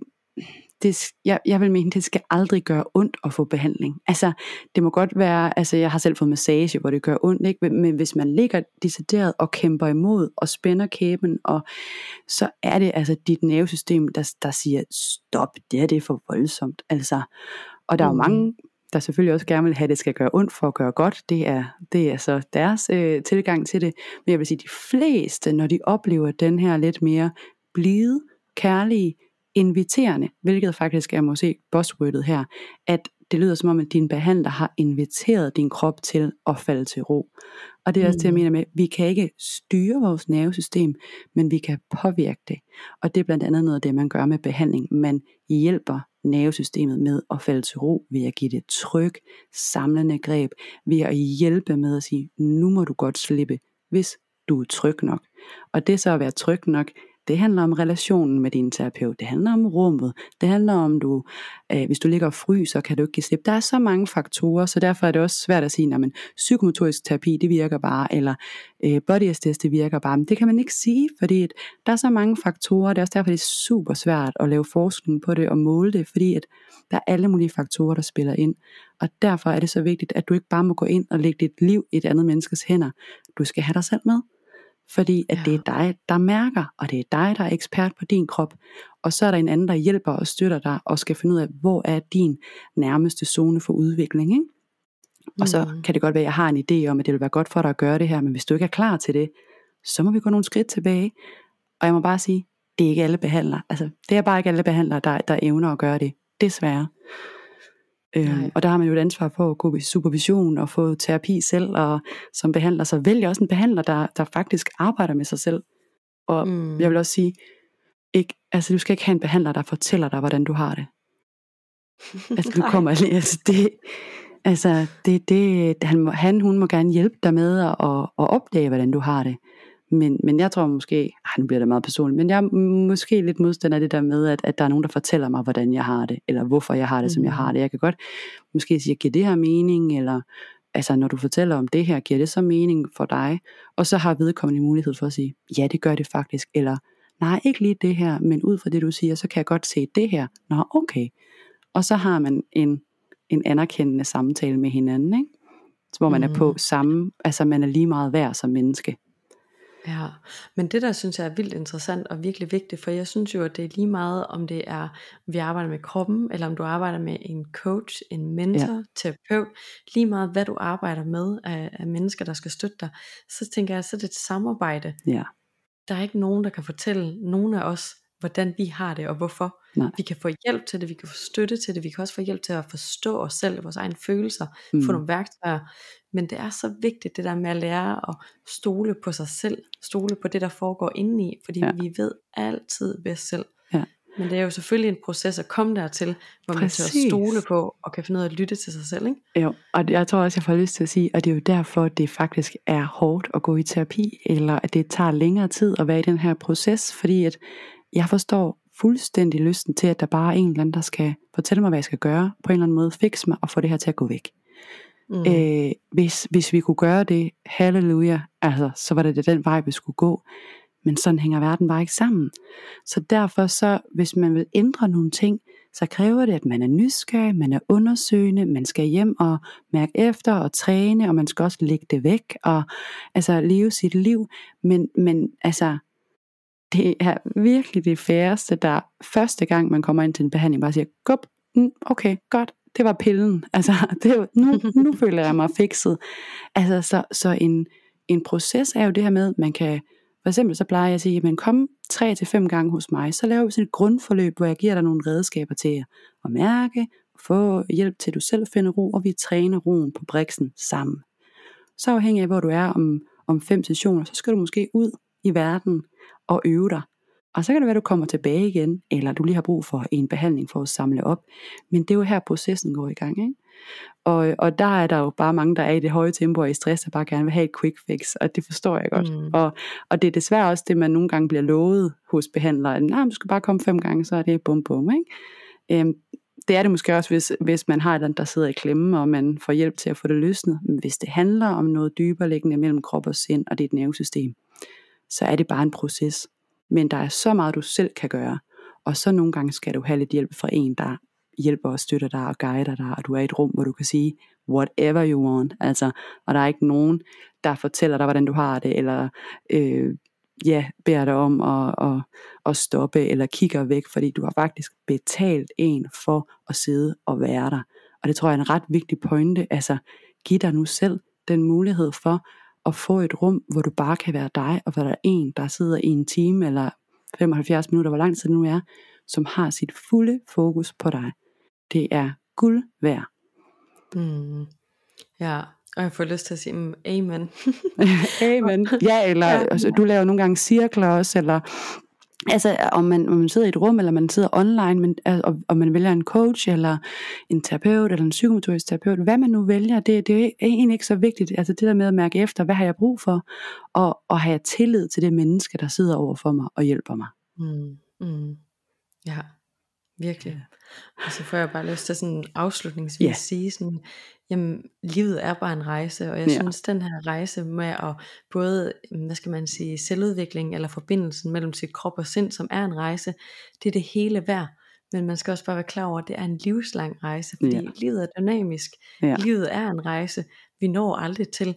det, jeg, jeg vil mene, det skal aldrig gøre ondt at få behandling. Altså, det må godt være, altså jeg har selv fået massage, hvor det gør ondt, ikke? men hvis man ligger decideret og kæmper imod og spænder kæben, og så er det altså dit nervesystem, der, der siger, stop, det her det er for voldsomt. Altså, og der er jo mm. mange, der selvfølgelig også gerne vil have, at det skal gøre ondt for at gøre godt. Det er, det er så deres øh, tilgang til det. Men jeg vil sige, at de fleste, når de oplever den her lidt mere blide, kærlige, inviterende, hvilket faktisk er måske buzzwordet her, at det lyder som om, at din behandler har inviteret din krop til at falde til ro. Og det er også det, jeg mm. mener med, vi kan ikke styre vores nervesystem, men vi kan påvirke det. Og det er blandt andet noget af det, man gør med behandling. Man hjælper nervesystemet med at falde til ro, ved at give det tryk, samlende greb, ved at hjælpe med at sige, nu må du godt slippe, hvis du er tryg nok. Og det så at være tryg nok, det handler om relationen med din terapeut. Det handler om rummet. Det handler om, du, øh, hvis du ligger og fryser, kan du ikke give slip. Der er så mange faktorer, så derfor er det også svært at sige, at psykomotorisk terapi, det virker bare, eller øh, body det virker bare. Men det kan man ikke sige, fordi at der er så mange faktorer. Det er også derfor, det er super svært at lave forskning på det og måle det, fordi at der er alle mulige faktorer, der spiller ind. Og derfor er det så vigtigt, at du ikke bare må gå ind og lægge dit liv i et andet menneskes hænder. Du skal have dig selv med. Fordi at ja. det er dig, der mærker, og det er dig, der er ekspert på din krop. Og så er der en anden, der hjælper og støtter dig, og skal finde ud af, hvor er din nærmeste zone for udvikling. Ikke? Og så mm. kan det godt være, at jeg har en idé om, at det vil være godt for dig at gøre det her, men hvis du ikke er klar til det, så må vi gå nogle skridt tilbage. Og jeg må bare sige, det er ikke alle behandlere. Altså, det er bare ikke alle behandlere, der, der evner at gøre det. Desværre. Øhm, og der har man jo et ansvar for at gå i supervision og få terapi selv, og som behandler, så vælg også en behandler, der, der faktisk arbejder med sig selv. Og mm. jeg vil også sige, ikke, altså du skal ikke have en behandler, der fortæller dig, hvordan du har det. Altså du kommer lige, altså det, altså det, det han, han, hun må gerne hjælpe dig med at, at opdage, hvordan du har det. Men, men jeg tror måske, ej, nu bliver det meget personligt, men jeg er måske lidt modstander af det der med, at, at der er nogen, der fortæller mig, hvordan jeg har det, eller hvorfor jeg har det, mm. som jeg har mm. det. Jeg kan godt måske sige, giver det her mening, eller altså når du fortæller om det her, giver det så mening for dig? Og så har vedkommende mulighed for at sige, ja, det gør det faktisk, eller nej, ikke lige det her, men ud fra det du siger, så kan jeg godt se det her. Nå, okay. Og så har man en, en anerkendende samtale med hinanden, ikke? hvor man mm. er på samme, altså man er lige meget værd som menneske. Ja, men det der synes jeg er vildt interessant og virkelig vigtigt, for jeg synes jo, at det er lige meget, om det er, vi arbejder med kroppen, eller om du arbejder med en coach, en mentor, ja. terapeut, lige meget hvad du arbejder med af, af mennesker, der skal støtte dig, så tænker jeg, så er det et samarbejde. Ja. Der er ikke nogen, der kan fortælle nogen af os, hvordan vi har det og hvorfor. Nej. Vi kan få hjælp til det, vi kan få støtte til det, vi kan også få hjælp til at forstå os selv, vores egne følelser, mm. få nogle værktøjer. Men det er så vigtigt det der med at lære at stole på sig selv, stole på det der foregår indeni, fordi ja. vi ved altid bedst selv. Ja. Men det er jo selvfølgelig en proces at komme dertil, hvor Præcis. man kan stole på og kan finde ud af at lytte til sig selv. Ikke? Jo, og jeg tror også, jeg får lyst til at sige, at det er jo derfor, det faktisk er hårdt at gå i terapi, eller at det tager længere tid at være i den her proces, fordi at jeg forstår fuldstændig lysten til, at der bare er en eller anden, der skal fortælle mig, hvad jeg skal gøre, på en eller anden måde fikse mig og få det her til at gå væk. Mm. Øh, hvis, hvis vi kunne gøre det, halleluja, altså, så var det, det den vej, vi skulle gå. Men sådan hænger verden bare ikke sammen. Så derfor så, hvis man vil ændre nogle ting, så kræver det, at man er nysgerrig, man er undersøgende, man skal hjem og mærke efter og træne, og man skal også lægge det væk, og altså leve sit liv. Men, men altså, det er virkelig det færreste, der første gang man kommer ind til en behandling, bare siger, Gup, mm, okay, godt, det var pillen. Altså, det var, nu, nu føler jeg mig fikset. Altså, så, så en, en proces er jo det her med, man kan, for eksempel så plejer jeg at sige, men kom tre til fem gange hos mig, så laver vi sådan et grundforløb, hvor jeg giver dig nogle redskaber til at mærke, få hjælp til, at du selv finder ro, og vi træner roen på briksen sammen. Så afhængig af, hvor du er om, om fem sessioner, så skal du måske ud i verden og øve dig. Og så kan det være, at du kommer tilbage igen, eller du lige har brug for en behandling for at samle op. Men det er jo her, processen går i gang. Ikke? Og, og der er der jo bare mange, der er i det høje tempo og i stress, og bare gerne vil have et quick fix, og det forstår jeg godt. Mm. Og, og det er desværre også det, man nogle gange bliver lovet hos behandlere. Nej, du skal bare komme fem gange, så er det bum bum. Ikke? Øhm, det er det måske også, hvis, hvis man har et der sidder i klemme, og man får hjælp til at få det løsnet. Men hvis det handler om noget dybere liggende mellem krop og sind, og det et nervesystem, så er det bare en proces. Men der er så meget, du selv kan gøre. Og så nogle gange skal du have lidt hjælp fra en, der hjælper og støtter dig og guider dig, og du er i et rum, hvor du kan sige, whatever you want, altså, og der er ikke nogen, der fortæller dig, hvordan du har det, eller øh, ja, beder dig om at, at, at stoppe, eller kigger væk, fordi du har faktisk betalt en for at sidde og være der. Og det tror jeg er en ret vigtig pointe, altså, giv dig nu selv den mulighed for at få et rum, hvor du bare kan være dig, og hvor der er en, der sidder i en time, eller 75 minutter, hvor lang tid det nu er, som har sit fulde fokus på dig. Det er guld værd. Mm. Ja, og jeg får lyst til at sige, mm, amen. amen. Ja, eller ja. Altså, du laver nogle gange cirkler også, eller Altså om man, om man sidder i et rum, eller man sidder online, men, og, og man vælger en coach, eller en terapeut, eller en psykomotorisk terapeut, hvad man nu vælger, det, det er egentlig ikke så vigtigt. Altså det der med at mærke efter, hvad har jeg brug for, og, og have tillid til det menneske, der sidder over for mig og hjælper mig. Mm, mm. Ja, virkelig. Og så får jeg bare lyst til sådan afslutningsvis yeah. sige sådan, jamen livet er bare en rejse, og jeg ja. synes den her rejse med at både, hvad skal man sige, selvudvikling eller forbindelsen mellem sit krop og sind, som er en rejse, det er det hele værd. Men man skal også bare være klar over, at det er en livslang rejse, fordi ja. livet er dynamisk. Ja. Livet er en rejse. Vi når aldrig til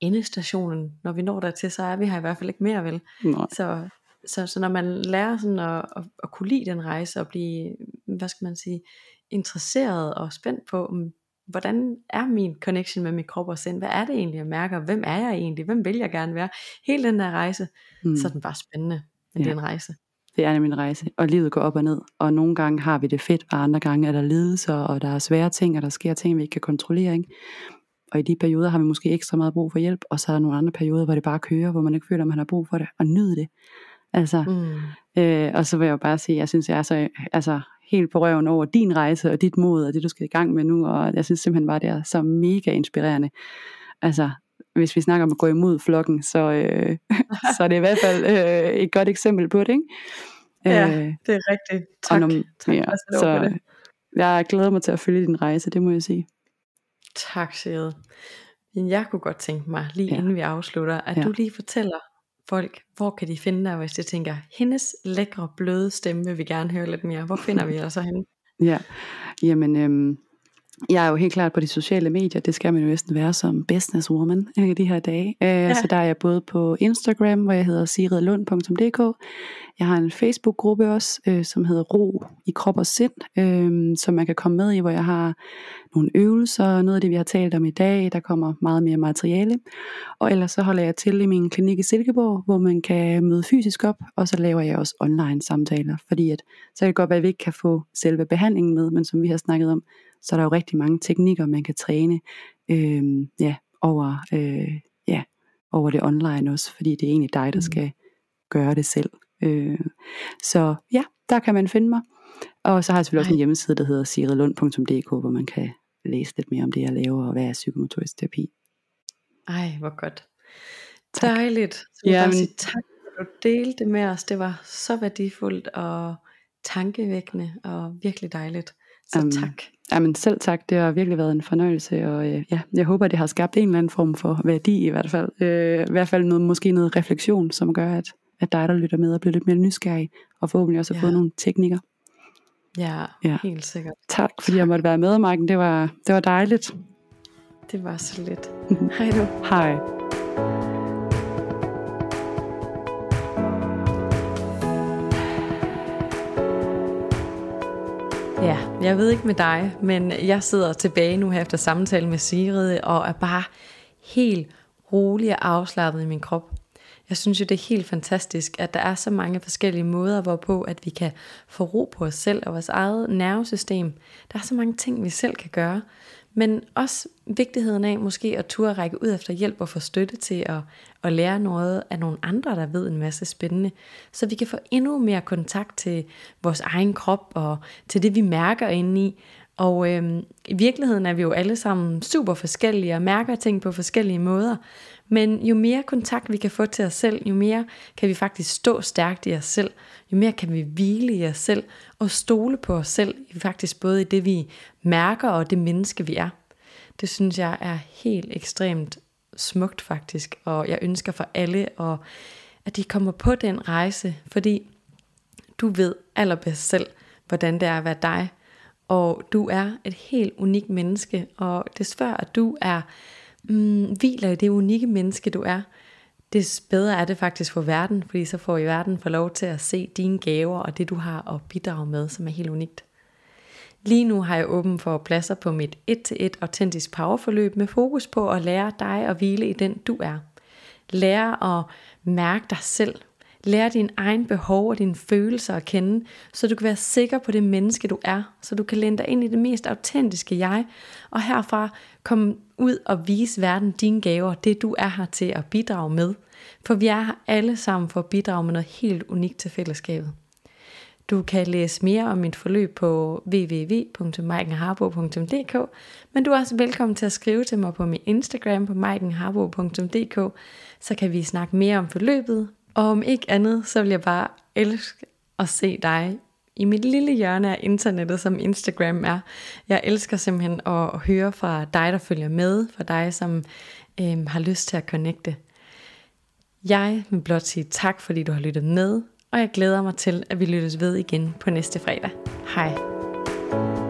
endestationen. Når vi når dertil, så er vi her i hvert fald ikke mere vel. Nej. Så så, så når man lærer sådan at, at, at kunne lide den rejse og blive, hvad skal man sige, interesseret og spændt på, mm, hvordan er min connection med min krop og sind? Hvad er det egentlig, jeg mærker? Hvem er jeg egentlig? Hvem vil jeg gerne være? Hele den der rejse, mm. så er den bare spændende. Men ja. det er en rejse. Det er min rejse, og livet går op og ned. Og nogle gange har vi det fedt, og andre gange er der lidelser, og der er svære ting, og der sker ting, vi ikke kan kontrollere. Ikke? Og i de perioder har vi måske ekstra meget brug for hjælp, og så er der nogle andre perioder, hvor det bare kører, hvor man ikke føler, at man har brug for det, og nyde det. Altså, mm. øh, og så vil jeg jo bare sige, jeg synes, jeg er så altså, helt på røven over din rejse og dit mod og det, du skal i gang med nu. Og jeg synes simpelthen bare, det er så mega inspirerende. Altså, hvis vi snakker om at gå imod flokken, så, øh, så er det i hvert fald øh, et godt eksempel på det, ikke? Ja, øh, det er rigtigt. Tak, når, tak ja, så det. Jeg glæder mig til at følge din rejse, det må jeg sige. Tak, Sigrid. Jeg kunne godt tænke mig, lige ja. inden vi afslutter, at ja. du lige fortæller folk, hvor kan de finde dig, hvis de tænker, hendes lækre, bløde stemme vil vi gerne høre lidt mere. Hvor finder vi dig så? Ja, jamen øhm, jeg er jo helt klart på de sociale medier, det skal man jo næsten være som businesswoman i øh, de her dage. Øh, ja. Så der er jeg både på Instagram, hvor jeg hedder siridlund.dk. Jeg har en Facebook-gruppe også, øh, som hedder Ro i krop og sind, som man kan komme med i, hvor jeg har nogle øvelser, noget af det vi har talt om i dag, der kommer meget mere materiale. Og ellers så holder jeg til i min klinik i Silkeborg, hvor man kan møde fysisk op, og så laver jeg også online samtaler, fordi at, så kan det godt være, at vi ikke kan få selve behandlingen med, men som vi har snakket om, så er der jo rigtig mange teknikker, man kan træne øh, ja, over, øh, ja, over det online også, fordi det er egentlig dig, der mm. skal gøre det selv. Øh, så ja, der kan man finde mig. Og så har jeg selvfølgelig Ej. også en hjemmeside, der hedder sirilund.dk, hvor man kan læse lidt mere om det, jeg laver, og hvad er psykomotorisk terapi. Ej, hvor godt. Tak. Dejligt. Så ja, men... sige tak, for at du delte det med os. Det var så værdifuldt og tankevækkende og virkelig dejligt. Så um, tak. Jamen selv tak, det har virkelig været en fornøjelse, og øh, ja, jeg håber, det har skabt en eller anden form for værdi i hvert fald. Øh, I hvert fald noget, måske noget refleksion, som gør, at, at dig, der lytter med, og bliver lidt mere nysgerrig, og forhåbentlig også har ja. fået nogle teknikker. Ja, ja, helt sikkert. Tak, fordi jeg måtte være med, Marken. Det var, det var dejligt. Det var så lidt. Hej du. Hej. Ja, jeg ved ikke med dig, men jeg sidder tilbage nu her efter samtale med Sigrid, og er bare helt rolig og afslappet i min krop. Jeg synes jo, det er helt fantastisk, at der er så mange forskellige måder, hvorpå at vi kan få ro på os selv og vores eget nervesystem. Der er så mange ting, vi selv kan gøre. Men også vigtigheden af måske at turde række ud efter hjælp og få støtte til at, at lære noget af nogle andre, der ved en masse spændende. Så vi kan få endnu mere kontakt til vores egen krop og til det, vi mærker inde i. Og øhm, i virkeligheden er vi jo alle sammen super forskellige og mærker ting på forskellige måder. Men jo mere kontakt vi kan få til os selv, jo mere kan vi faktisk stå stærkt i os selv, jo mere kan vi hvile i os selv og stole på os selv, faktisk både i det vi mærker og det menneske vi er. Det synes jeg er helt ekstremt smukt faktisk, og jeg ønsker for alle, at de kommer på den rejse, fordi Du ved allerbedst selv, hvordan det er at være dig. Og du er et helt unikt menneske, og det før at du er mm, hviler i det unikke menneske, du er, det bedre er det faktisk for verden, fordi så får i verden for lov til at se dine gaver og det du har at bidrage med, som er helt unikt. Lige nu har jeg åben for pladser på mit 1-1 autentisk powerforløb med fokus på at lære dig at hvile i den du er. Lære at mærke dig selv. Lær din egen behov og dine følelser at kende, så du kan være sikker på det menneske du er, så du kan lænde dig ind i det mest autentiske jeg, og herfra komme ud og vise verden dine gaver, det du er her til at bidrage med. For vi er her alle sammen for at bidrage med noget helt unikt til fællesskabet. Du kan læse mere om mit forløb på www.maikenharbo.dk, men du er også velkommen til at skrive til mig på min Instagram på maikenharbo.dk, så kan vi snakke mere om forløbet. Og om ikke andet, så vil jeg bare elske at se dig i mit lille hjørne af internettet, som Instagram er. Jeg elsker simpelthen at høre fra dig, der følger med, fra dig, som øh, har lyst til at connecte. Jeg vil blot sige tak, fordi du har lyttet med, og jeg glæder mig til, at vi lyttes ved igen på næste fredag. Hej.